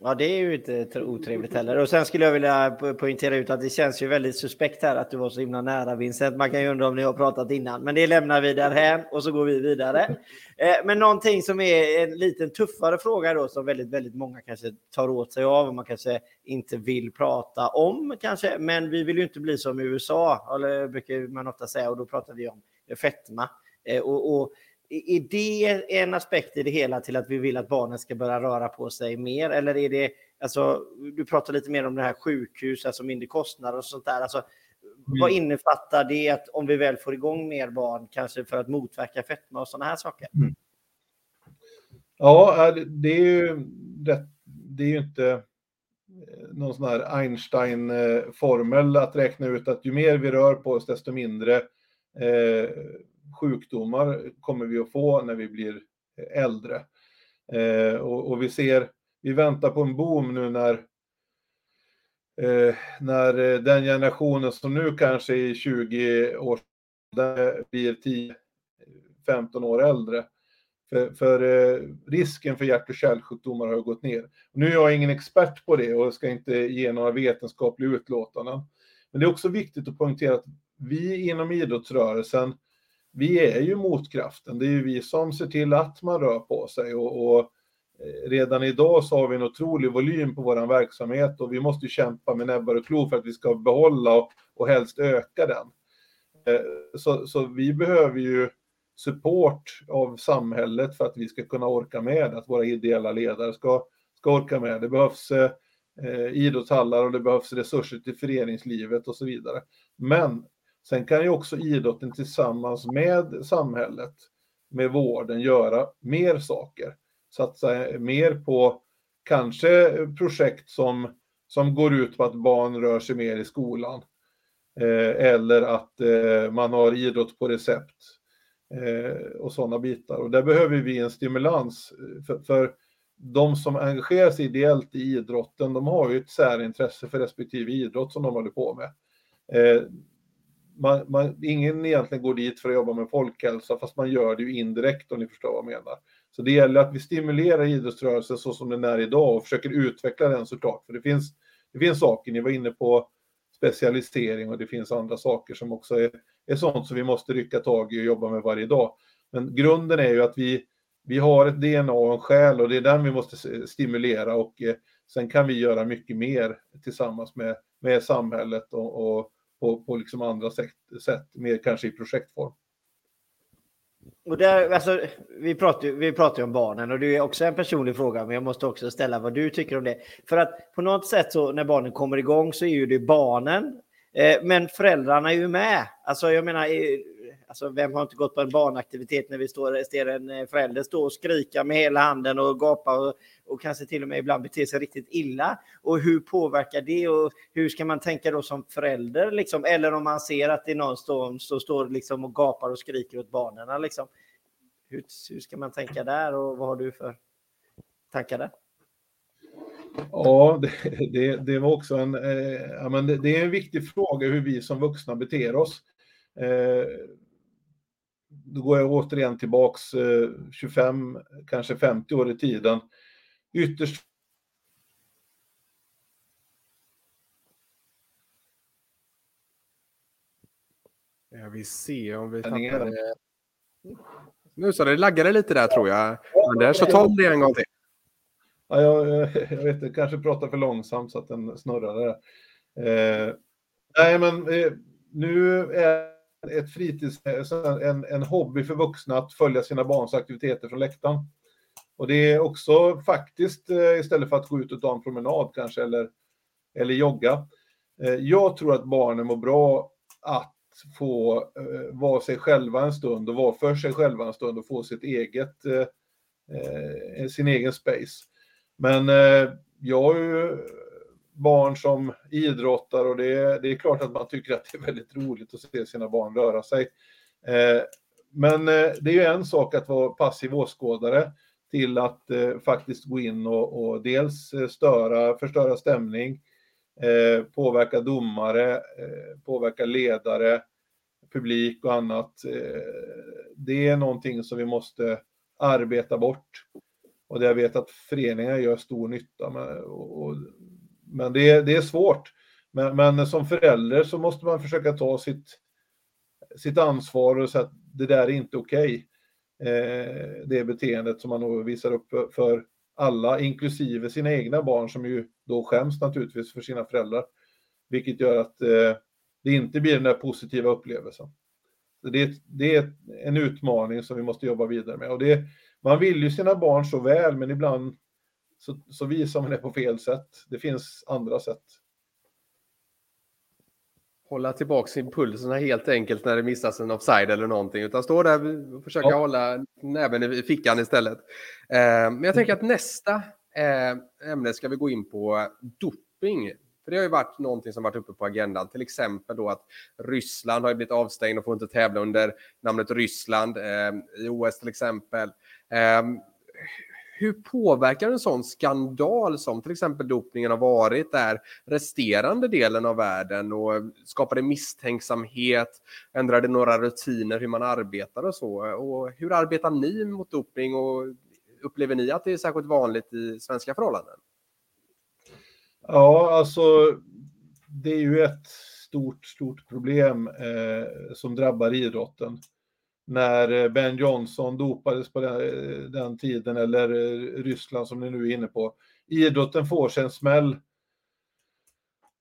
Ja, det är ju inte otrevligt heller. Och sen skulle jag vilja poängtera ut att det känns ju väldigt suspekt här att du var så himla nära Vincent. Man kan ju undra om ni har pratat innan, men det lämnar vi därhän och så går vi vidare. Eh, men någonting som är en liten tuffare fråga då som väldigt, väldigt många kanske tar åt sig av och man kanske inte vill prata om kanske. Men vi vill ju inte bli som USA, eller brukar man ofta säga, och då pratar vi om fetma. Eh, och, och är det en aspekt i det hela till att vi vill att barnen ska börja röra på sig mer? Eller är det, alltså, du pratar lite mer om det här sjukhus, alltså mindre kostnader och sånt där. Alltså, mm. Vad innefattar det att om vi väl får igång mer barn, kanske för att motverka fetma och sådana här saker? Mm. Ja, det är ju rätt, det är ju inte eh, någon sån här Einstein-formel att räkna ut att ju mer vi rör på oss, desto mindre eh, sjukdomar kommer vi att få när vi blir eh, äldre. Eh, och, och, vi ser vi väntar på en boom nu när, eh, när eh, den generationen som nu kanske är 20 år blir 10-15 år äldre. För, för eh, risken för hjärt och kärlsjukdomar har gått ner. Nu är jag ingen expert på det och ska inte ge några vetenskapliga utlåtanden. Men det är också viktigt att poängtera att vi inom idrottsrörelsen, vi är ju motkraften. Det är ju vi som ser till att man rör på sig och, och eh, redan idag så har vi en otrolig volym på vår verksamhet och vi måste kämpa med näbbar och klor för att vi ska behålla och, och helst öka den. Eh, så, så vi behöver ju support av samhället för att vi ska kunna orka med, att våra ideella ledare ska, ska orka med. Det behövs eh, eh idrottshallar och det behövs resurser till föreningslivet och så vidare. Men sen kan ju också idrotten tillsammans med samhället, med vården, göra mer saker. Satsa mer på kanske projekt som, som går ut på att barn rör sig mer i skolan. Eh, eller att eh, man har idrott på recept eh, och sådana bitar. Och där behöver vi en stimulans. Eh, för, för de som engagerar sig ideellt i idrotten, de har ju ett särintresse för respektive idrott som de håller på med. Eh, man, man, ingen egentligen går dit för att jobba med folkhälsa, fast man gör det ju indirekt om ni förstår vad jag menar. Så det gäller att vi stimulerar idrottsrörelsen så som den är idag och försöker utveckla den såklart. För det finns, det finns saker, ni var inne på specialisering och det finns andra saker som också är, är sånt som vi måste rycka tag i och jobba med varje dag. Men grunden är ju att vi, vi har ett DNA och en själ och det är den vi måste stimulera och eh, sen kan vi göra mycket mer tillsammans med, med samhället och, och på, på liksom andra sätt, sätt, mer kanske i projektform. Och där, alltså, vi, pratar, vi pratar ju om barnen och det är också en personlig fråga, men jag måste också ställa vad du tycker om det. För att på något sätt så när barnen kommer igång så är ju det barnen, eh, men föräldrarna är ju med. Alltså jag menar, eh, Alltså, vem har inte gått på en barnaktivitet när vi står, ser en eh, förälder stå och skrika med hela handen och gapa och, och kanske till och med ibland bete sig riktigt illa? Och hur påverkar det och hur ska man tänka då som förälder? Liksom? Eller om man ser att det är någon som står, står liksom och gapar och skriker åt barnen. Liksom. Hur, hur ska man tänka där och vad har du för tankar där? Ja, det, det, det var också en, eh, ja, men det, det, är en viktig fråga hur vi som vuxna beter oss. Eh, då går jag återigen tillbaks 25, eh, kanske 50 år i tiden. Ytterst Jag vill se om vi tappade... Nu så det laggade lite där tror jag. Anders, så ta om det en gång till. Ja, jag, jag vet inte, kanske pratar för långsamt så att den snurrar. Eh, nej, men eh, nu är ett fritids, en, en hobby för vuxna att följa sina barns aktiviteter från läktaren. Och det är också faktiskt eh, istället för att gå ut och ta en promenad kanske eller, eller jogga. Eh, jag tror att barnen mår bra att få eh, vara sig själva en stund och vara för sig själva en stund och få sitt eget, sin egen space. Men jag har ju barn som idrottar och det är, det är klart att man tycker att det är väldigt roligt att se sina barn röra sig. Eh, men eh, det är ju en sak att vara passiv åskådare till att eh, faktiskt gå in och, och dels eh, störa, förstöra stämning, eh, påverka domare, eh, påverka ledare, publik och annat. det är någonting som vi måste arbeta bort. Och det jag vet att föreningar gör stor nytta med. Och, men det är, det är svårt. Men, men, som förälder så måste man försöka ta sitt, sitt ansvar och säga att det där är inte okej. Okay. Eh, det beteendet som man då visar upp för alla, inklusive sina egna barn som ju då skäms naturligtvis för sina föräldrar. Vilket gör att eh, det inte blir den där positiva upplevelsen. Det är, det är en utmaning som vi måste jobba vidare med. Och det, man vill ju sina barn så väl, men ibland så, så visar man det på fel sätt. Det finns andra sätt. Hålla tillbaka impulserna helt enkelt när det missas en offside eller någonting. Utan stå där och försöka ja. hålla näven i fickan istället. Eh, men jag tänker att nästa eh, ämne ska vi gå in på doping. För det har ju varit någonting som varit uppe på agendan. Till exempel då att Ryssland har blivit avstängd och får inte tävla under namnet Ryssland eh, i OS till exempel hur påverkar en sån skandal som till exempel dopningen har varit där resterande delen av världen och skapade misstänksamhet, ändrade några rutiner hur man arbetar och så. Och hur arbetar ni mot dopning och upplever ni att det är särskilt vanligt i svenska förhållanden? Ja, alltså det är ju ett stort, stort problem eh, som drabbar idrotten när eh, Ben Johnson dopades på den, eh, den, tiden, eller eh, Ryssland som ni nu är inne på. Idrotten får sig en smäll.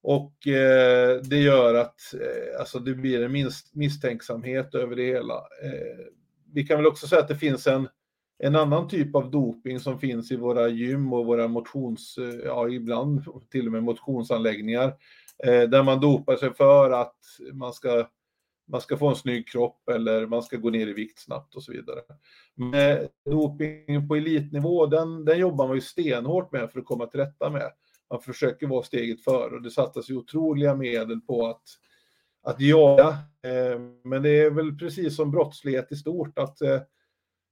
Och eh, det gör att eh, alltså det blir en minst, misstänksamhet över det hela. Eh, vi kan väl också säga att det finns en, en annan typ av doping som finns i våra gym och våra motions, ja ibland till och med motionsanläggningar, där man dopar sig för att man ska man ska få en snygg kropp eller man ska gå ner i vikt snabbt och så vidare. Men doping på elitnivå, den, den jobbar man ju stenhårt med för att komma till rätta med. Man försöker vara steget före och det satsas ju otroliga medel på att, att jaga. Eh, men det är väl precis som brottslighet i stort att eh,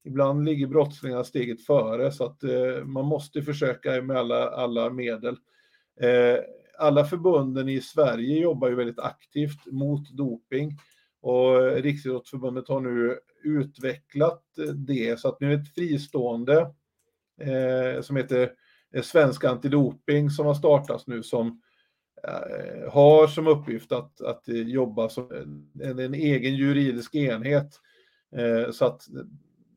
ibland ligger brottslingarna steget före så att eh, man måste försöka med alla, alla medel. Alla förbunden i Sverige jobbar ju väldigt aktivt mot doping. Och Riksidrottsförbundet har nu utvecklat eh, det så att nu är ett fristående eh, som heter eh, Svensk Antidoping som har startats nu som eh, har som uppgift att, att eh, jobba som en, en egen juridisk enhet eh, så att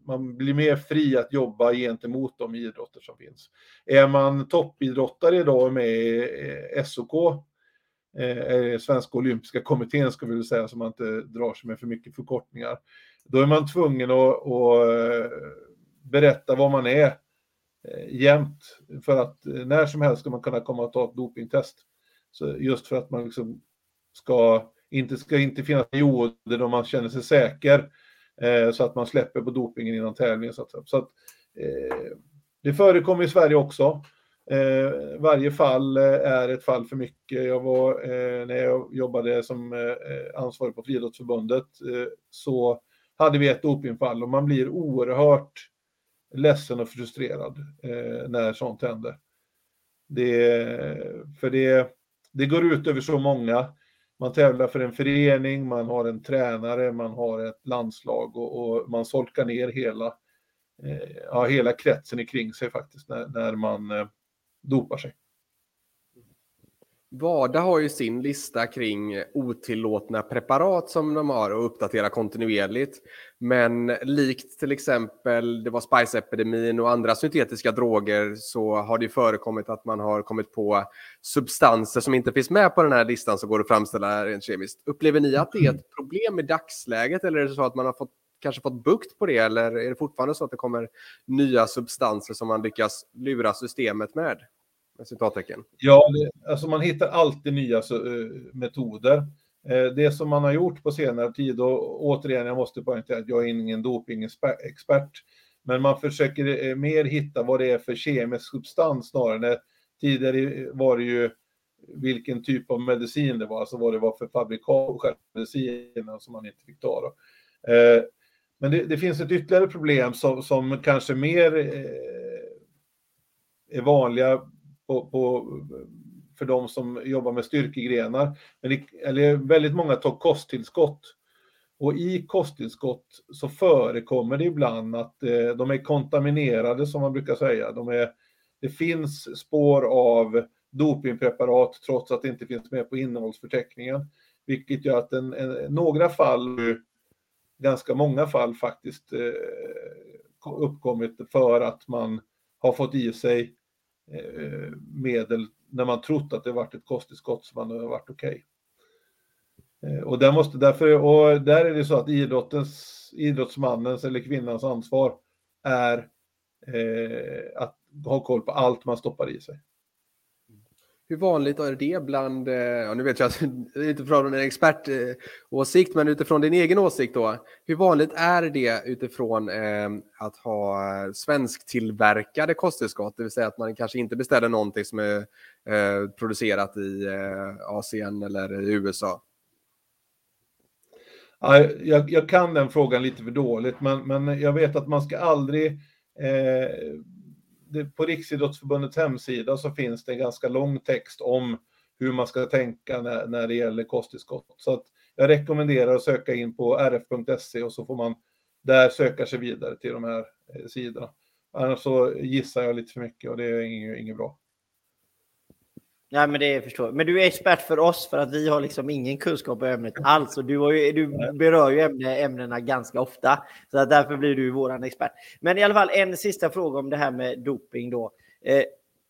man blir mer fri att jobba gentemot de idrotter som finns. Är man toppidrottare idag och med i SOK Eh, eh, Svenska Olympiska Kommittén, ska vi väl säga, så man inte drar sig med för mycket förkortningar. Då är man tvungen att, att eh, berätta vad man är eh, jämt, för att när som helst ska man kunna komma och ta ett dopingtest. Så just för att man liksom ska, inte ska inte finnas perioder då man känner sig säker, eh, så att man släpper på dopingen innan tävlingen. Så att, så att eh, det förekommer i Sverige också. Eh, varje fall eh, är ett fall för mycket. Jag var, eh, när jag jobbade som eh, eh, ansvarig på Friidrottsförbundet eh, så hade vi ett dopingfall och man blir oerhört ledsen och frustrerad eh, när sånt händer. Det, för det, det går ut över så många. Man tävlar för en förening, man har en tränare, man har ett landslag och, och man solkar ner hela, eh, ja, hela kretsen kring sig faktiskt när, när man dopar sig. Wada har ju sin lista kring otillåtna preparat som de har och uppdaterar kontinuerligt. Men likt till exempel det var Spice-epidemin och andra syntetiska droger så har det förekommit att man har kommit på substanser som inte finns med på den här listan som går att framställa rent kemiskt. Upplever ni att det är ett problem i dagsläget eller är det så att man har fått kanske fått bukt på det eller är det fortfarande så att det kommer nya substanser som man lyckas lura systemet med? Citattecken. Ja, det, alltså man hittar alltid nya uh, metoder. Uh, det som man har gjort på senare tid, och återigen, jag måste poängtera att jag är ingen dopingexpert, men man försöker uh, mer hitta vad det är för kemisk substans snarare. Tidigare var det ju vilken typ av medicin det var, alltså vad det var för fabrikat och medicinen som man inte fick ta. Då. Men det, det, finns ett ytterligare problem som, som kanske mer är vanliga på, på, för de som jobbar med styrkegrenar. Men det, eller väldigt många tar kosttillskott. Och i kosttillskott så förekommer det ibland att eh, de är kontaminerade som man brukar säga. De är, det finns spår av dopingpreparat trots att det inte finns med på innehållsförteckningen. Vilket gör att en, en, några fall, ganska många fall faktiskt eh, uppkommit för att man har fått i sig Eh, medel när man trott att det varit ett kosttillskott som man har varit okej. Okay. Och där måste därför, och där är det så att idrottens, idrottsmannens eller kvinnans ansvar är eh, att ha koll på allt man stoppar i sig. Hur vanligt är det bland, eh, ja, nu vet jag alltså, att utifrån en expertåsikt, eh, men utifrån din egen åsikt då. Hur vanligt är det utifrån eh, att ha svensktillverkade kosttillskott, det vill säga att man kanske inte beställer någonting som är eh, producerat i eh, Asien eller i USA? Ja, jag, jag, kan den frågan lite för dåligt, men, men jag vet att man ska aldrig eh, det, på Riksidrottsförbundets hemsida så finns det en ganska lång text om hur man ska tänka när, när det gäller kosttillskott. Så att jag rekommenderar att söka in på rf.se och så får man där söka sig vidare till de här eh, sidorna. Annars så gissar jag lite för mycket och det är inget, inget bra. Ja, men det förstår Men du är expert för oss för att vi har liksom ingen kunskap i ämnet alls. Och du, ju, du berör ju ämne, ämnena ganska ofta. Så att därför blir du våran expert. Men i alla fall en sista fråga om det här med doping då. Eh,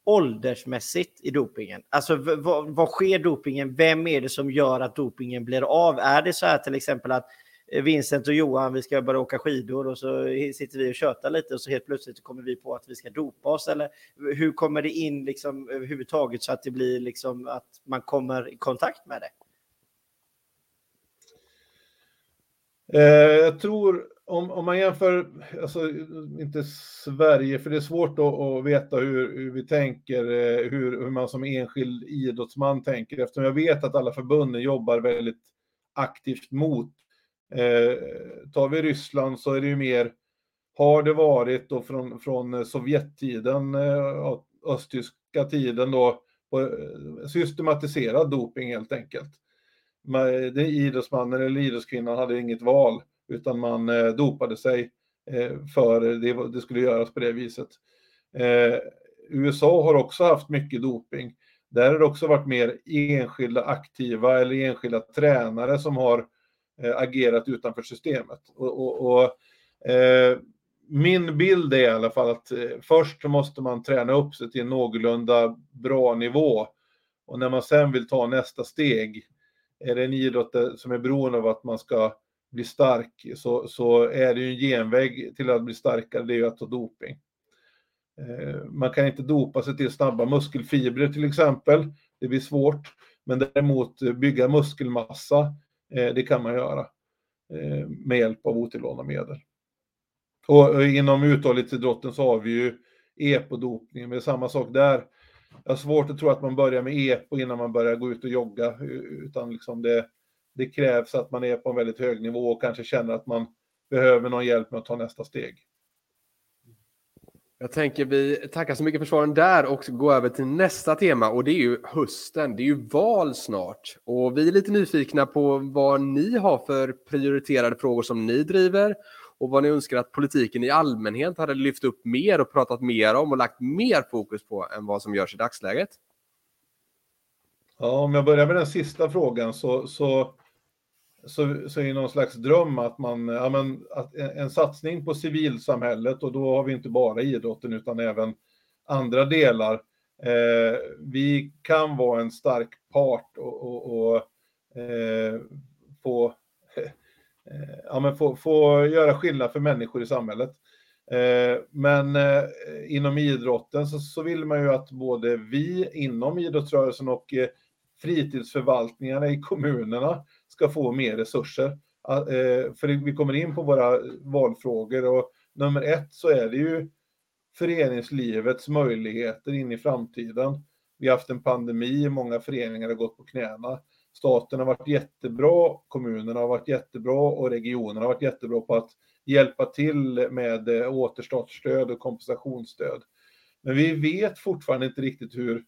åldersmässigt i dopingen? Alltså vad, vad sker dopingen? Vem är det som gör att dopingen blir av? Är det så här till exempel att Eh, Vincent och Johan, vi ska börja åka skidor och så sitter vi och tjötar lite och så helt plötsligt kommer vi på att vi ska dopa oss. Eller hur kommer det in liksom överhuvudtaget så att det blir liksom att man kommer i kontakt med det? Eh, jag tror om, om man jämför, alltså inte Sverige, för det är svårt att, att veta hur, hur, vi tänker, eh, hur, hur man som enskild idrottsman tänker, eftersom jag vet att alla förbunden jobbar väldigt aktivt mot Eh, tar vi Ryssland så är det ju mer, har det varit då från, från Sovjettiden, eh, östtyska tiden då, eh, systematiserad doping helt enkelt. Det idrottsmannen eller idrottskvinnan hade inget val, utan man eh, dopade sig eh, för det, det skulle göras på det viset. Eh, USA har också haft mycket doping. Där har det också varit mer enskilda aktiva eller enskilda tränare som har Eh, Eh, agerat utanför systemet. Och, och, och eh, min bild är i alla fall att eh, först måste man träna upp sig till en någorlunda bra nivå. Och när man sen vill ta nästa steg, är det en idrott som är beroende av att man ska bli stark, så, så är det ju en genväg till att bli starkare, det är ju att ta doping. Eh, man kan inte dopa sig till snabba muskelfibrer till exempel, det blir svårt. Men däremot eh, bygga muskelmassa Eh, det kan man göra eh, med hjälp av otillåtna medel. Och inom uthållighetsidrotten så har vi ju EPO-dopning, men det är samma sak där. Jag har svårt att tro att man börjar med EPO innan man börjar gå ut och jogga, utan liksom det, det krävs att man är på en väldigt hög nivå och kanske känner att man behöver någon hjälp med att ta nästa steg. Jag tänker vi tackar så mycket för svaren där och går över till nästa tema och det är ju hösten. Det är ju val snart och vi är lite nyfikna på vad ni har för prioriterade frågor som ni driver och vad ni önskar att politiken i allmänhet hade lyft upp mer och pratat mer om och lagt mer fokus på än vad som görs i dagsläget. Ja, om jag börjar med den sista frågan så, så så, så är det någon slags dröm att man, ja, men, att en satsning på civilsamhället och då har vi inte bara idrotten utan även andra delar. Eh, vi kan vara en stark part och, och, och eh, få, eh, ja, men få, få göra skillnad för människor i samhället. Eh, men eh, inom idrotten så, så vill man ju att både vi inom idrottsrörelsen och eh, fritidsförvaltningarna i kommunerna ska få mer resurser. Eh, för vi kommer in på våra valfrågor och nummer ett så är det ju föreningslivets möjligheter in i framtiden. Vi har haft en pandemi, många föreningar har gått på knäna. Staten har varit jättebra, kommunerna har varit jättebra och regionerna har varit jättebra på att hjälpa till med eh, återstartsstöd och kompensationsstöd. Men vi vet fortfarande inte riktigt hur,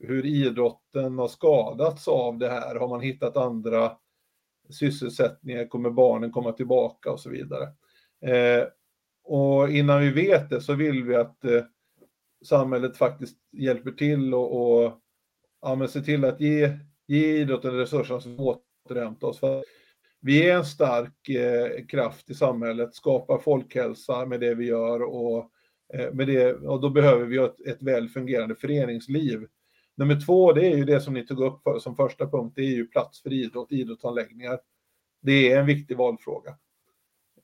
hur idrotten har skadats av det här. Har man hittat andra sysselsättningar, kommer barnen komma tillbaka och så vidare. Eh, och innan vi vet det så vill vi att eh, samhället faktiskt hjälper till och, och ja, se till att ge, ge idrotten resurserna som återhämta oss. För vi är en stark eh, kraft i samhället, skapar folkhälsa med det vi gör och, eh, med det, och då behöver vi ett, ett väl fungerande föreningsliv Nummer två, det är ju det som ni tog upp som första punkt, det är ju plats för idrott, idrottsanläggningar. Det är en viktig valfråga.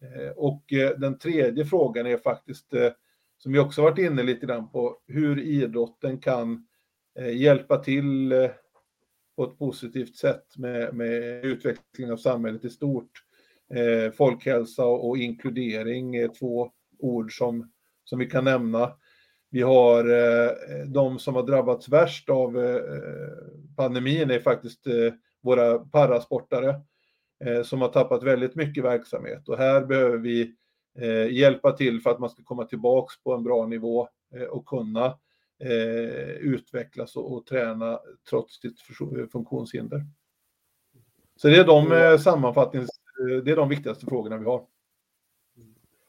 Eh, och eh, den tredje frågan är faktiskt, eh, som vi också varit inne lite grann på, hur idrotten kan eh, hjälpa till eh, på ett positivt sätt med, med utveckling av samhället i stort. Eh, folkhälsa och inkludering är två ord som, som vi kan nämna. Vi har eh, de som har drabbats värst av eh, pandemin är faktiskt eh, våra parasportare som har tappat väldigt mycket verksamhet och här behöver vi hjälpa till för att man ska komma tillbaks på en bra nivå och kunna utvecklas och, träna trots sitt funktionshinder. Så det är de sammanfattnings, det är de viktigaste frågorna vi har.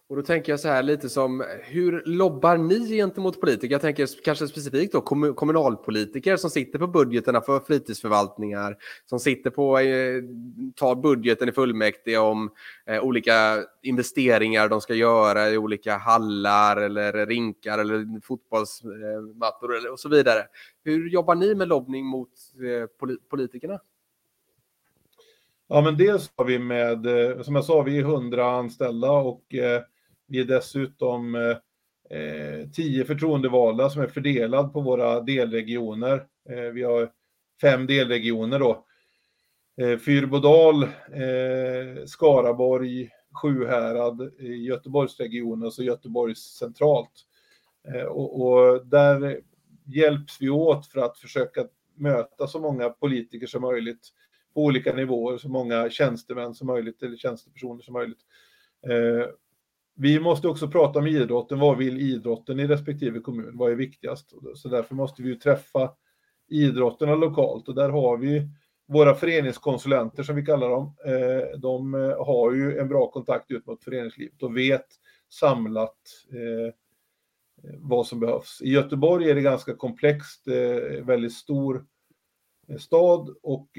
Och då tänker jag så här lite som, hur lobbar ni gentemot politiker? Jag tänker kanske specifikt då kommunalpolitiker som sitter på budgeterna för fritidsförvaltningar, som sitter på, eh, tar budgeten i fullmäktige om eh, olika investeringar de ska göra i olika hallar eller rinkar eller fotbollsmattor eh, och så vidare. Hur jobbar ni med lobbning mot eh, politikerna? Ja, men dels har vi med, eh, som jag sa, vi är 100 anställda och eh, vi är dessutom eh, eh, tio förtroendevalda som är fördelade på våra delregioner. Eh, vi har fem delregioner då. Eh, Fyrbodal, eh, Skaraborg, Sjuhärad, eh, Göteborgsregionen och så Göteborgs centralt. Eh, och, och, där hjälps vi åt för att försöka möta så många politiker som möjligt på olika nivåer, så många tjänstemän som möjligt eller tjänstepersoner som möjligt. Eh, vi måste också prata om idrotten. Vad vill idrotten i respektive kommun? Vad är viktigast? Så därför måste vi ju träffa idrotterna lokalt och där har vi våra föreningskonsulenter som vi kallar dem. Eh, de eh, har ju en bra kontakt ut mot föreningslivet och vet samlat eh, vad som behövs. I Göteborg är det ganska komplext, väldigt stor stad och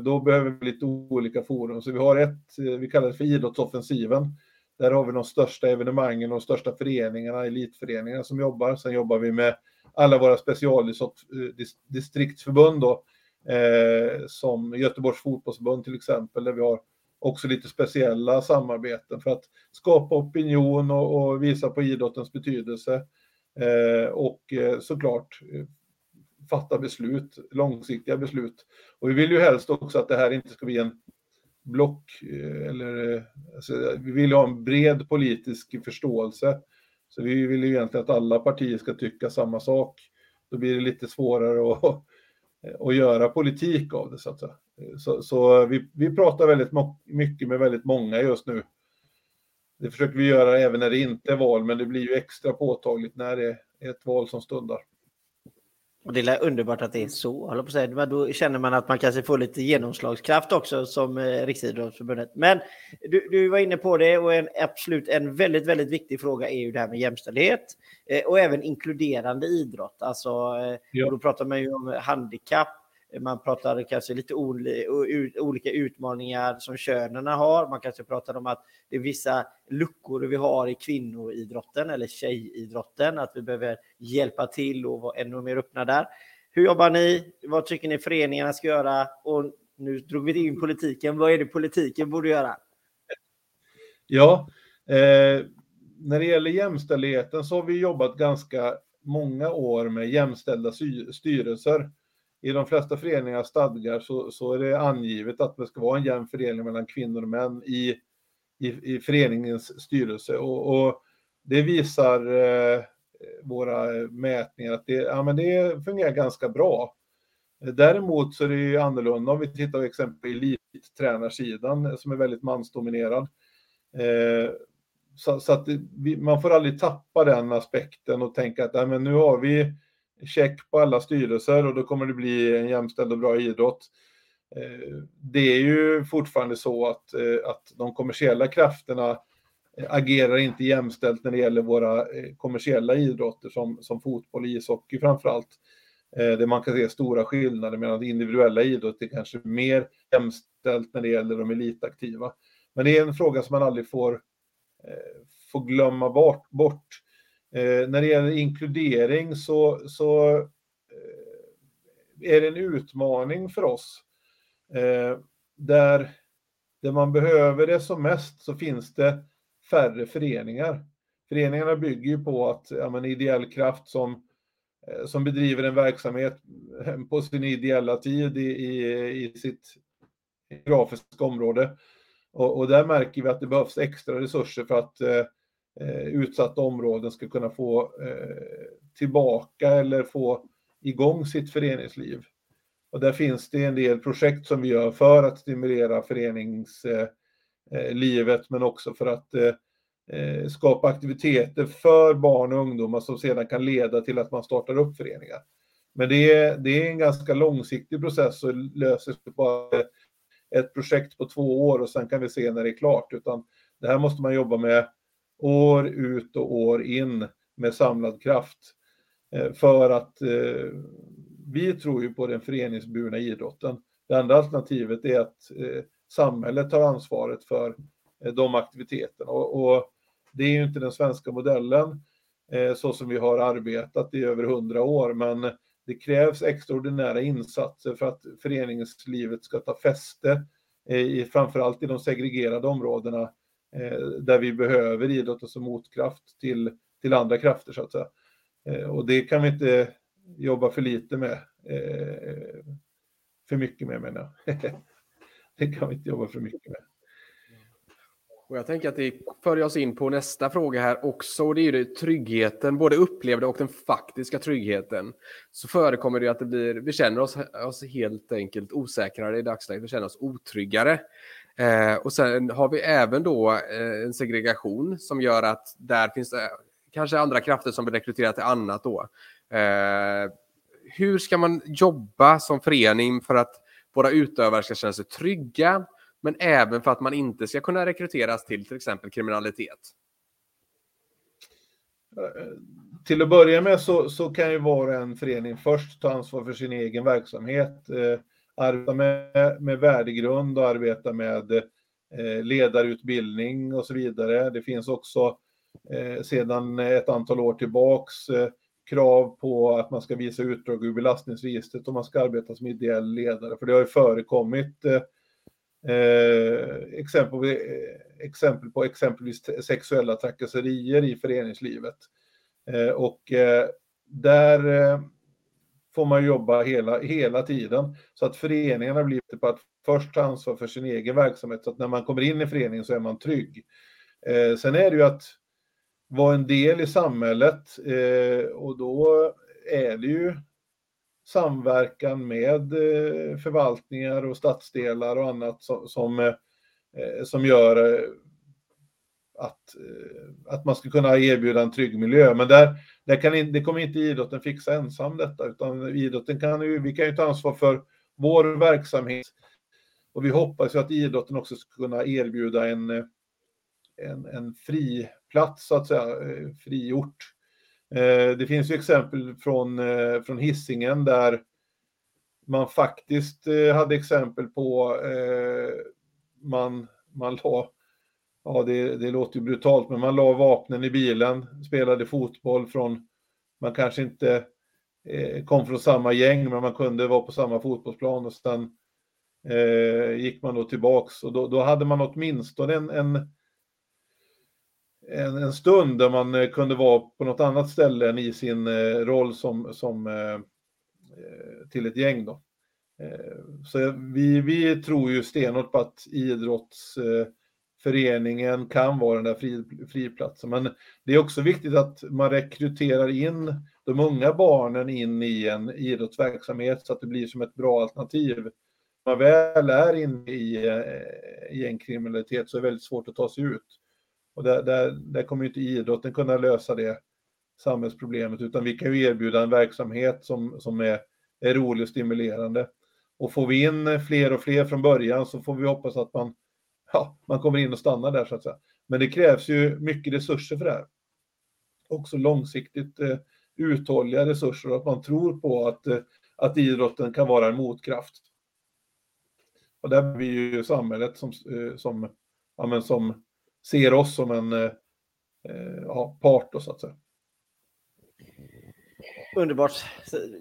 då behöver vi lite olika forum. Så vi har ett, vi kallar det för idrottsoffensiven där har vi de största evenemangen och de största föreningarna, elitföreningarna som jobbar. Sen jobbar vi med alla våra specialdistriktsförbund eh, då, eh, som Göteborgs fotbollsförbund till exempel, där vi har också lite speciella samarbeten för att skapa opinion och, och visa på idrottens betydelse. Eh, och eh, såklart eh, fatta beslut, långsiktiga beslut. Och vi vill ju helst också att det här inte ska bli en block, eh, eller eh, alltså, vi vill ha en bred politisk förståelse. Så vi vill ju egentligen att alla partier ska tycka samma sak. Då blir det lite svårare att, att göra politik av det så att säga. Eh, så, så vi, vi pratar väldigt mycket med väldigt många just nu. Det försöker vi göra även när det inte är val, men det blir ju extra påtagligt när det är ett val som stundar. Och det är underbart att det är så, håller på att säga. Men då känner man att man kanske får lite genomslagskraft också som eh, Riksidrottsförbundet. Men du, du var inne på det och en, absolut en väldigt, väldigt viktig fråga är ju det här med jämställdhet eh, och även inkluderande idrott. Alltså, eh, ja. då pratar man ju om handikapp man pratar kanske lite olika utmaningar som könen har. Man kanske pratar om att det är vissa luckor vi har i kvinnoidrotten eller tjejidrotten, att vi behöver hjälpa till och vara ännu mer öppna där. Hur jobbar ni? Vad tycker ni föreningarna ska göra? Och nu drog vi in politiken. Vad är det politiken borde göra? Ja, eh, när det gäller jämställdheten så har vi jobbat ganska många år med jämställda styrelser i de flesta föreningar stadgar så, så är det angivet att det ska vara en jämn fördelning mellan kvinnor och män i, i, i föreningens styrelse. Och, och det visar eh, våra mätningar att det, ja, men det fungerar ganska bra. Däremot så är det ju annorlunda om vi tittar på exempel elittränarsidan som är väldigt mansdominerad. Eh, så, så, att vi, man får aldrig tappa den aspekten och tänka att nej, men nu har vi check på alla styrelser och då kommer det bli en jämställd och bra idrott. Eh, det är ju fortfarande så att, eh, att de kommersiella krafterna eh, agerar inte jämställt när det gäller våra kommersiella idrotter som, som fotboll och ishockey framför allt. Där man kan se stora skillnader medan individuella idrotter kanske är mer jämställt när det gäller de elitaktiva. Men det är en fråga som man aldrig får, får glömma bort. bort. Eh, när det gäller inkludering så, så eh, är det en utmaning för oss. Eh, där, där man behöver det som mest så finns det färre föreningar. Föreningarna bygger ju på att ja, men, ideell kraft som, eh, som bedriver en verksamhet på sin ideella tid i, i, i sitt grafiska område. Och, och, där märker vi att det behövs extra resurser för att eh, eh, utsatta områden ska kunna få eh, tillbaka eller få igång sitt föreningsliv. Och där finns det en del projekt som vi gör för att stimulera föreningslivet eh, eh, men också för att eh, eh, skapa aktiviteter för barn och ungdomar som sedan kan leda till att man startar upp föreningar. Men det är, det är en ganska långsiktig process och löser sig bara ett projekt på två år och sen kan vi se när det är klart. Utan det här måste man jobba med år ut och år in med samlad kraft. Eh, för att eh, vi tror ju på den föreningsburna idrotten. Det andra alternativet är att eh, samhället tar ansvaret för de aktiviteterna. Och, och, det är ju inte den svenska modellen så som vi har arbetat i över hundra år, men det krävs extraordinära insatser för att föreningslivet ska ta fäste, i, framförallt i de segregerade områdena Eh, där vi behöver idrotten som motkraft till, till andra krafter så att säga. Eh, och det kan vi inte jobba för lite med. Eh, för mycket med menar jag. det kan vi inte jobba för mycket med. Och jag tänker att det för oss in på nästa fråga här också. Och det är ju det, tryggheten, både upplevda och den faktiska tryggheten. Så förekommer det att det blir, vi känner oss, oss helt enkelt osäkrare i dagsläget. Vi känner oss otryggare. Eh, och sen har vi även då eh, en segregation som gör att där finns det eh, kanske andra krafter som vill rekrytera till annat då. Eh, hur ska man jobba som förening för att våra utövare ska känna sig trygga, men även för att man inte ska kunna rekryteras till till exempel kriminalitet? Eh, till att börja med så, så kan ju var och en förening först ta ansvar för sin egen verksamhet, eh, arbeta med, med värdegrund och arbeta med eh, ledarutbildning och så vidare. Det finns också eh, sedan ett antal år tillbaks eh, krav på att man ska visa utdrag ur belastningsregistret och man ska arbeta som ideell ledare. För det har ju förekommit eh, eh exempel, eh, exempel på exempelvis sexuella trakasserier i föreningslivet. Eh, och eh, där eh, får man jobba hela, hela tiden. Så att föreningarna blir på att först ta ansvar för sin egen verksamhet, så att när man kommer in i föreningen så är man trygg. Eh, sen är det ju att vara en del i samhället eh, och då är det ju samverkan med eh, förvaltningar och stadsdelar och annat som, som, eh, som gör eh, att, eh, att man ska kunna erbjuda en trygg miljö. Men där, där kan, det kommer inte idrotten fixa ensam detta, utan idrotten kan ju, vi kan ju ta ansvar för vår verksamhet. Och vi hoppas ju att idrotten också ska kunna erbjuda en, en, en fri plats, så att säga, eh, friort. Eh, det finns ju exempel från, från hissingen där man faktiskt hade exempel på man, man la, ja det, det låter ju brutalt, men man la vapnen i bilen, spelade fotboll från, man kanske inte eh, kom från samma gäng, men man kunde vara på samma fotbollsplan och sen eh, gick man då tillbaks och då, då hade man åtminstone en, en, en, en, stund där man eh, kunde vara på något annat ställe än i sin eh, roll som, som till ett gäng. Då. Så vi, vi tror ju stenhårt på att idrotts... Föreningen kan vara den där fri, friplatsen. Men det är också viktigt att man rekryterar in de unga barnen in i en idrottsverksamhet så att det blir som ett bra alternativ. När man väl är inne i, eh, i en kriminalitet så är det väldigt svårt att ta sig ut. Och där, där, där kommer inte idrotten kunna lösa det samhällsproblemet, utan vi kan ju erbjuda en verksamhet som, som är, är rolig och stimulerande. Och får vi in fler och fler från början så får vi hoppas att man, ja, man kommer in och stannar där så att säga. Men det krävs ju mycket resurser för det här. Också långsiktigt eh, uthålliga resurser och att man tror på att, eh, att idrotten kan vara en motkraft. Och där blir ju samhället som, eh, som, ja, men som ser oss som en eh, eh ja, part då, så att säga. Underbart.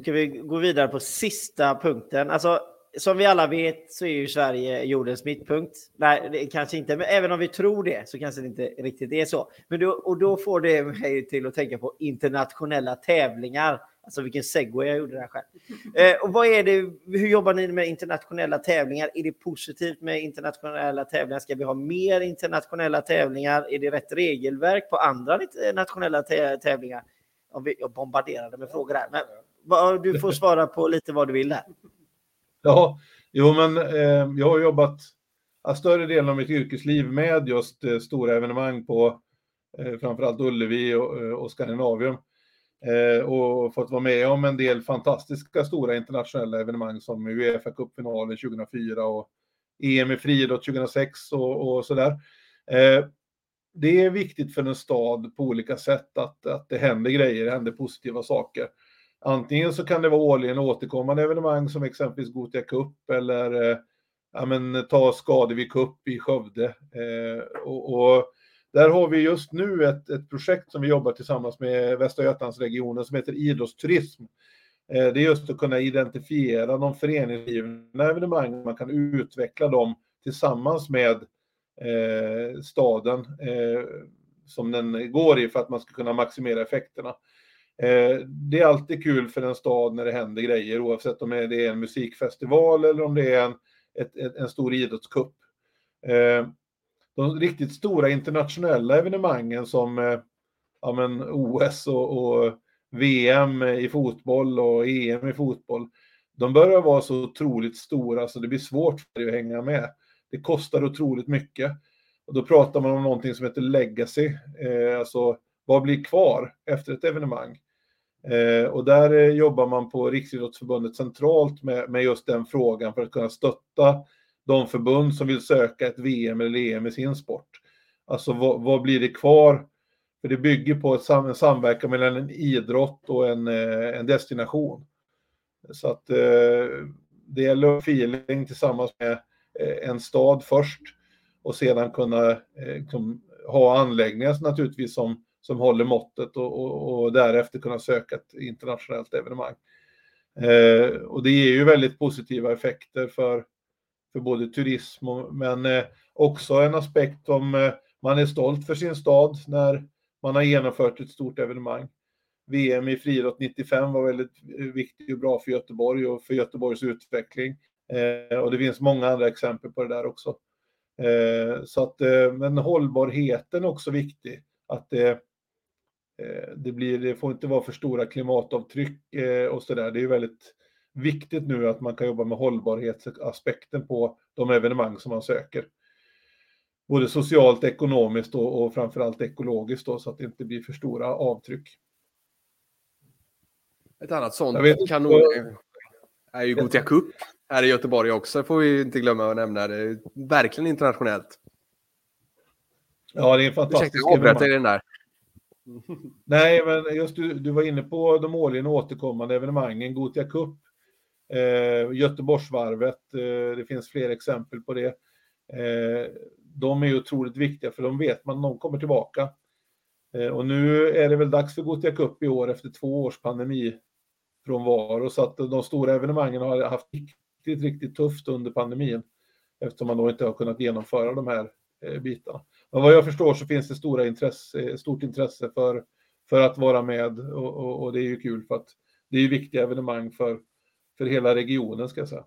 Ska vi gå vidare på sista punkten? Alltså, som vi alla vet så är ju Sverige jordens mittpunkt. Nej, kanske inte, men även om vi tror det så kanske det inte riktigt är så. Men då, och då får det mig till att tänka på internationella tävlingar. Alltså vilken segway jag gjorde där själv. Eh, och vad är det, hur jobbar ni med internationella tävlingar? Är det positivt med internationella tävlingar? Ska vi ha mer internationella tävlingar? Är det rätt regelverk på andra nationella tävlingar? Jag bombarderade med frågor där. Men du får svara på lite vad du vill där. Ja, jo men eh, jag har jobbat större delen av mitt yrkesliv med just eh, stora evenemang på eh, framförallt Ullevi och, eh, och Skandinavium. Eh, och fått vara med om en del fantastiska stora internationella evenemang som Uefa cupfinalen 2004 och EM i friidrott 2006 och, och sådär. Eh, det är viktigt för en stad på olika sätt att, att det händer grejer, det händer positiva saker. Antingen så kan det vara årligen återkommande evenemang som exempelvis Gothia Cup eller eh, ja, men, ta Skadevi Cup i Skövde. Eh, och, och, där har vi just nu ett, ett projekt som vi jobbar tillsammans med Västra Götalandsregionen som heter Idrottsturism. Eh, det är just att kunna identifiera de föreningsdrivna evenemang, man kan utveckla dem tillsammans med eh, staden eh, som den går i för att man ska kunna maximera effekterna. Eh, det är alltid kul för en stad när det händer grejer oavsett om det är en musikfestival eller om det är en, ett, ett, en stor idrottscup. Eh, de riktigt stora internationella evenemangen som eh, ja, men OS och, och, VM i fotboll och EM i fotboll, de börjar vara så otroligt stora så det blir svårt för dig att hänga med. Det kostar otroligt mycket. Och då pratar man om någonting som heter legacy, eh, alltså vad blir kvar efter ett evenemang? Eh, och där eh, jobbar man på Riksidrottsförbundet centralt med, med just den frågan för att kunna stötta de förbund som vill söka ett VM eller EM i sin sport. Alltså vad, vad blir det kvar? För det bygger på ett sam, en samverkan mellan en idrott och en, eh, en destination. Så att eh, det gäller feeling tillsammans med eh, en stad först och sedan kunna eh, liksom, ha anläggningar naturligtvis som, som håller måttet och, och, och därefter kunna söka ett internationellt evenemang. Eh, och det ger ju väldigt positiva effekter för, för både turism och, men eh, också en aspekt om eh, man är stolt för sin stad när man har genomfört ett stort evenemang. VM i friidrott 95 var väldigt eh, viktigt och bra för Göteborg och för Göteborgs utveckling. Eh, och det finns många andra exempel på det där också. Eh, så att, eh, men hållbarheten är också viktig. Att det, eh, det, blir, det får inte vara för stora klimatavtryck eh, och så där. Det är väldigt viktigt nu att man kan jobba med hållbarhetsaspekten på de evenemang som man söker. Både socialt, ekonomiskt och, och framförallt ekologiskt då, så att det inte blir för stora avtryck. Ett annat sånt kanon är ju Gothia Cup här i Göteborg också, får vi inte glömma att nämna. Det är verkligen internationellt. Ja, det är fantastiskt. Ursäkta, jag avbröt den där. Nej, men just du, du var inne på de årligen återkommande evenemangen, Gotia Cup, eh, Göteborgsvarvet, eh, det finns fler exempel på det. Eh, de är ju otroligt viktiga för de vet man de kommer tillbaka. Eh, och nu är det väl dags för Gotia Cup i år efter två års pandemi från var så att de stora evenemangen har haft riktigt, riktigt tufft under pandemin eftersom man då inte har kunnat genomföra de här eh, bitarna. Och vad jag förstår så finns det stora intresse, stort intresse för, för att vara med och, och, och det är ju kul för att det är viktiga evenemang för, för hela regionen ska jag säga.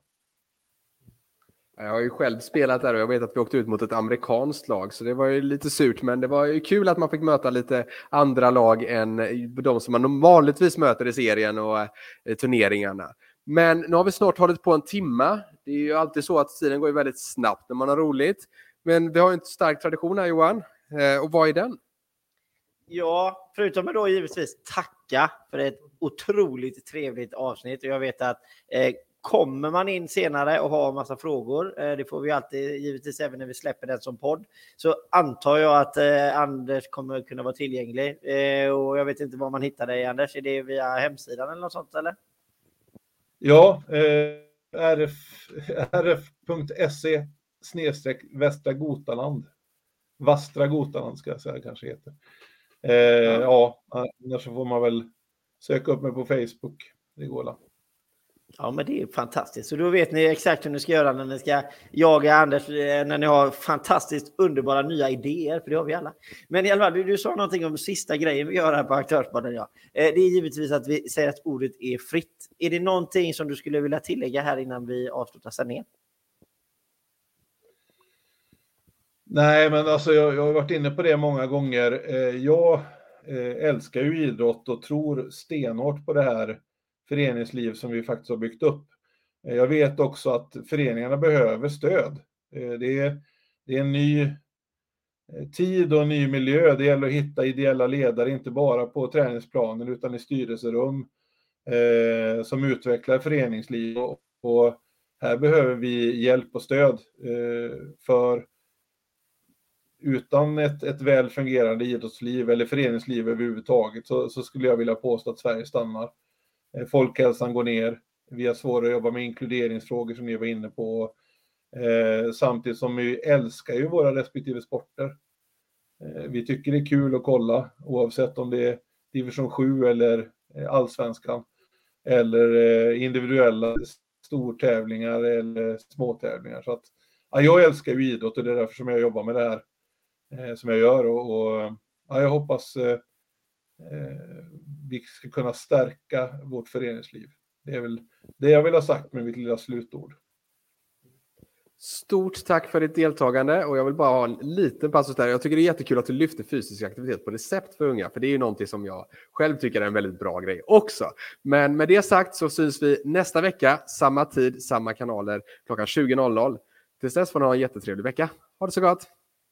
Jag har ju själv spelat där och jag vet att vi åkte ut mot ett amerikanskt lag så det var ju lite surt men det var ju kul att man fick möta lite andra lag än de som man vanligtvis möter i serien och eh, turneringarna. Men nu har vi snart hållit på en timme. Det är ju alltid så att tiden går ju väldigt snabbt när man har roligt. Men vi har ju en stark tradition här Johan. Eh, och vad är den? Ja, förutom att då givetvis tacka för ett otroligt trevligt avsnitt. Och jag vet att eh, Kommer man in senare och har massa frågor, eh, det får vi alltid givetvis även när vi släpper den som podd, så antar jag att eh, Anders kommer kunna vara tillgänglig. Eh, och jag vet inte var man hittar dig Anders, är det via hemsidan eller något sånt eller? Ja, eh, rf, rf.se snedstreck Västra Gotaland. Vastra Gotaland ska jag säga kanske heter. Eh, ja. ja, annars får man väl söka upp mig på Facebook. Det går la. Ja, men det är fantastiskt. Så då vet ni exakt hur ni ska göra när ni ska jaga Anders, eh, när ni har fantastiskt underbara nya idéer, för det har vi alla. Men i alla fall, du, du sa någonting om sista grejen vi gör här på Aktörsbaden. Ja. Eh, det är givetvis att vi säger att ordet är fritt. Är det någonting som du skulle vilja tillägga här innan vi avslutar sändningen? Nej, men alltså jag, jag har varit inne på det många gånger. Eh, jag eh, älskar ju idrott och tror stenhårt på det här föreningsliv som vi faktiskt har byggt upp. Eh, jag vet också att föreningarna behöver stöd. Det är, det är en ny tid och en ny miljö. Det gäller att hitta ideella ledare, inte bara på träningsplanen utan i styrelserum eh, som utvecklar föreningsliv. Och, och, här behöver vi hjälp och stöd eh, för utan ett, ett väl fungerande idrottsliv eller föreningsliv överhuvudtaget så, så skulle jag vilja påstå att Sverige stannar. Eh, folkhälsan går ner. Vi har svårare att jobba med inkluderingsfrågor som ni var inne på. Eh, samtidigt som vi älskar ju våra respektive sporter. Eh, vi tycker det är kul att kolla oavsett om det är division 7 eller eh, allsvenskan. Eller eh, individuella stortävlingar eller småtävlingar. Så att, ja, jag älskar ju idrott och det är därför som jag jobbar med det här Eh, som jag gör. Och, och ja, jag hoppas eh, eh, vi ska kunna stärka vårt föreningsliv. Det är väl det jag vill ha sagt med mitt lilla slutord. Stort tack för ditt deltagande och jag vill bara ha en liten passus där. Jag tycker det är jättekul att du lyfter fysisk aktivitet på recept för unga, för det är ju någonting som jag själv tycker är en väldigt bra grej också. Men med det sagt så syns vi nästa vecka, samma tid, samma kanaler, klockan 20.00. Tills dess får ni ha en jättetrevlig vecka. Ha det så gott!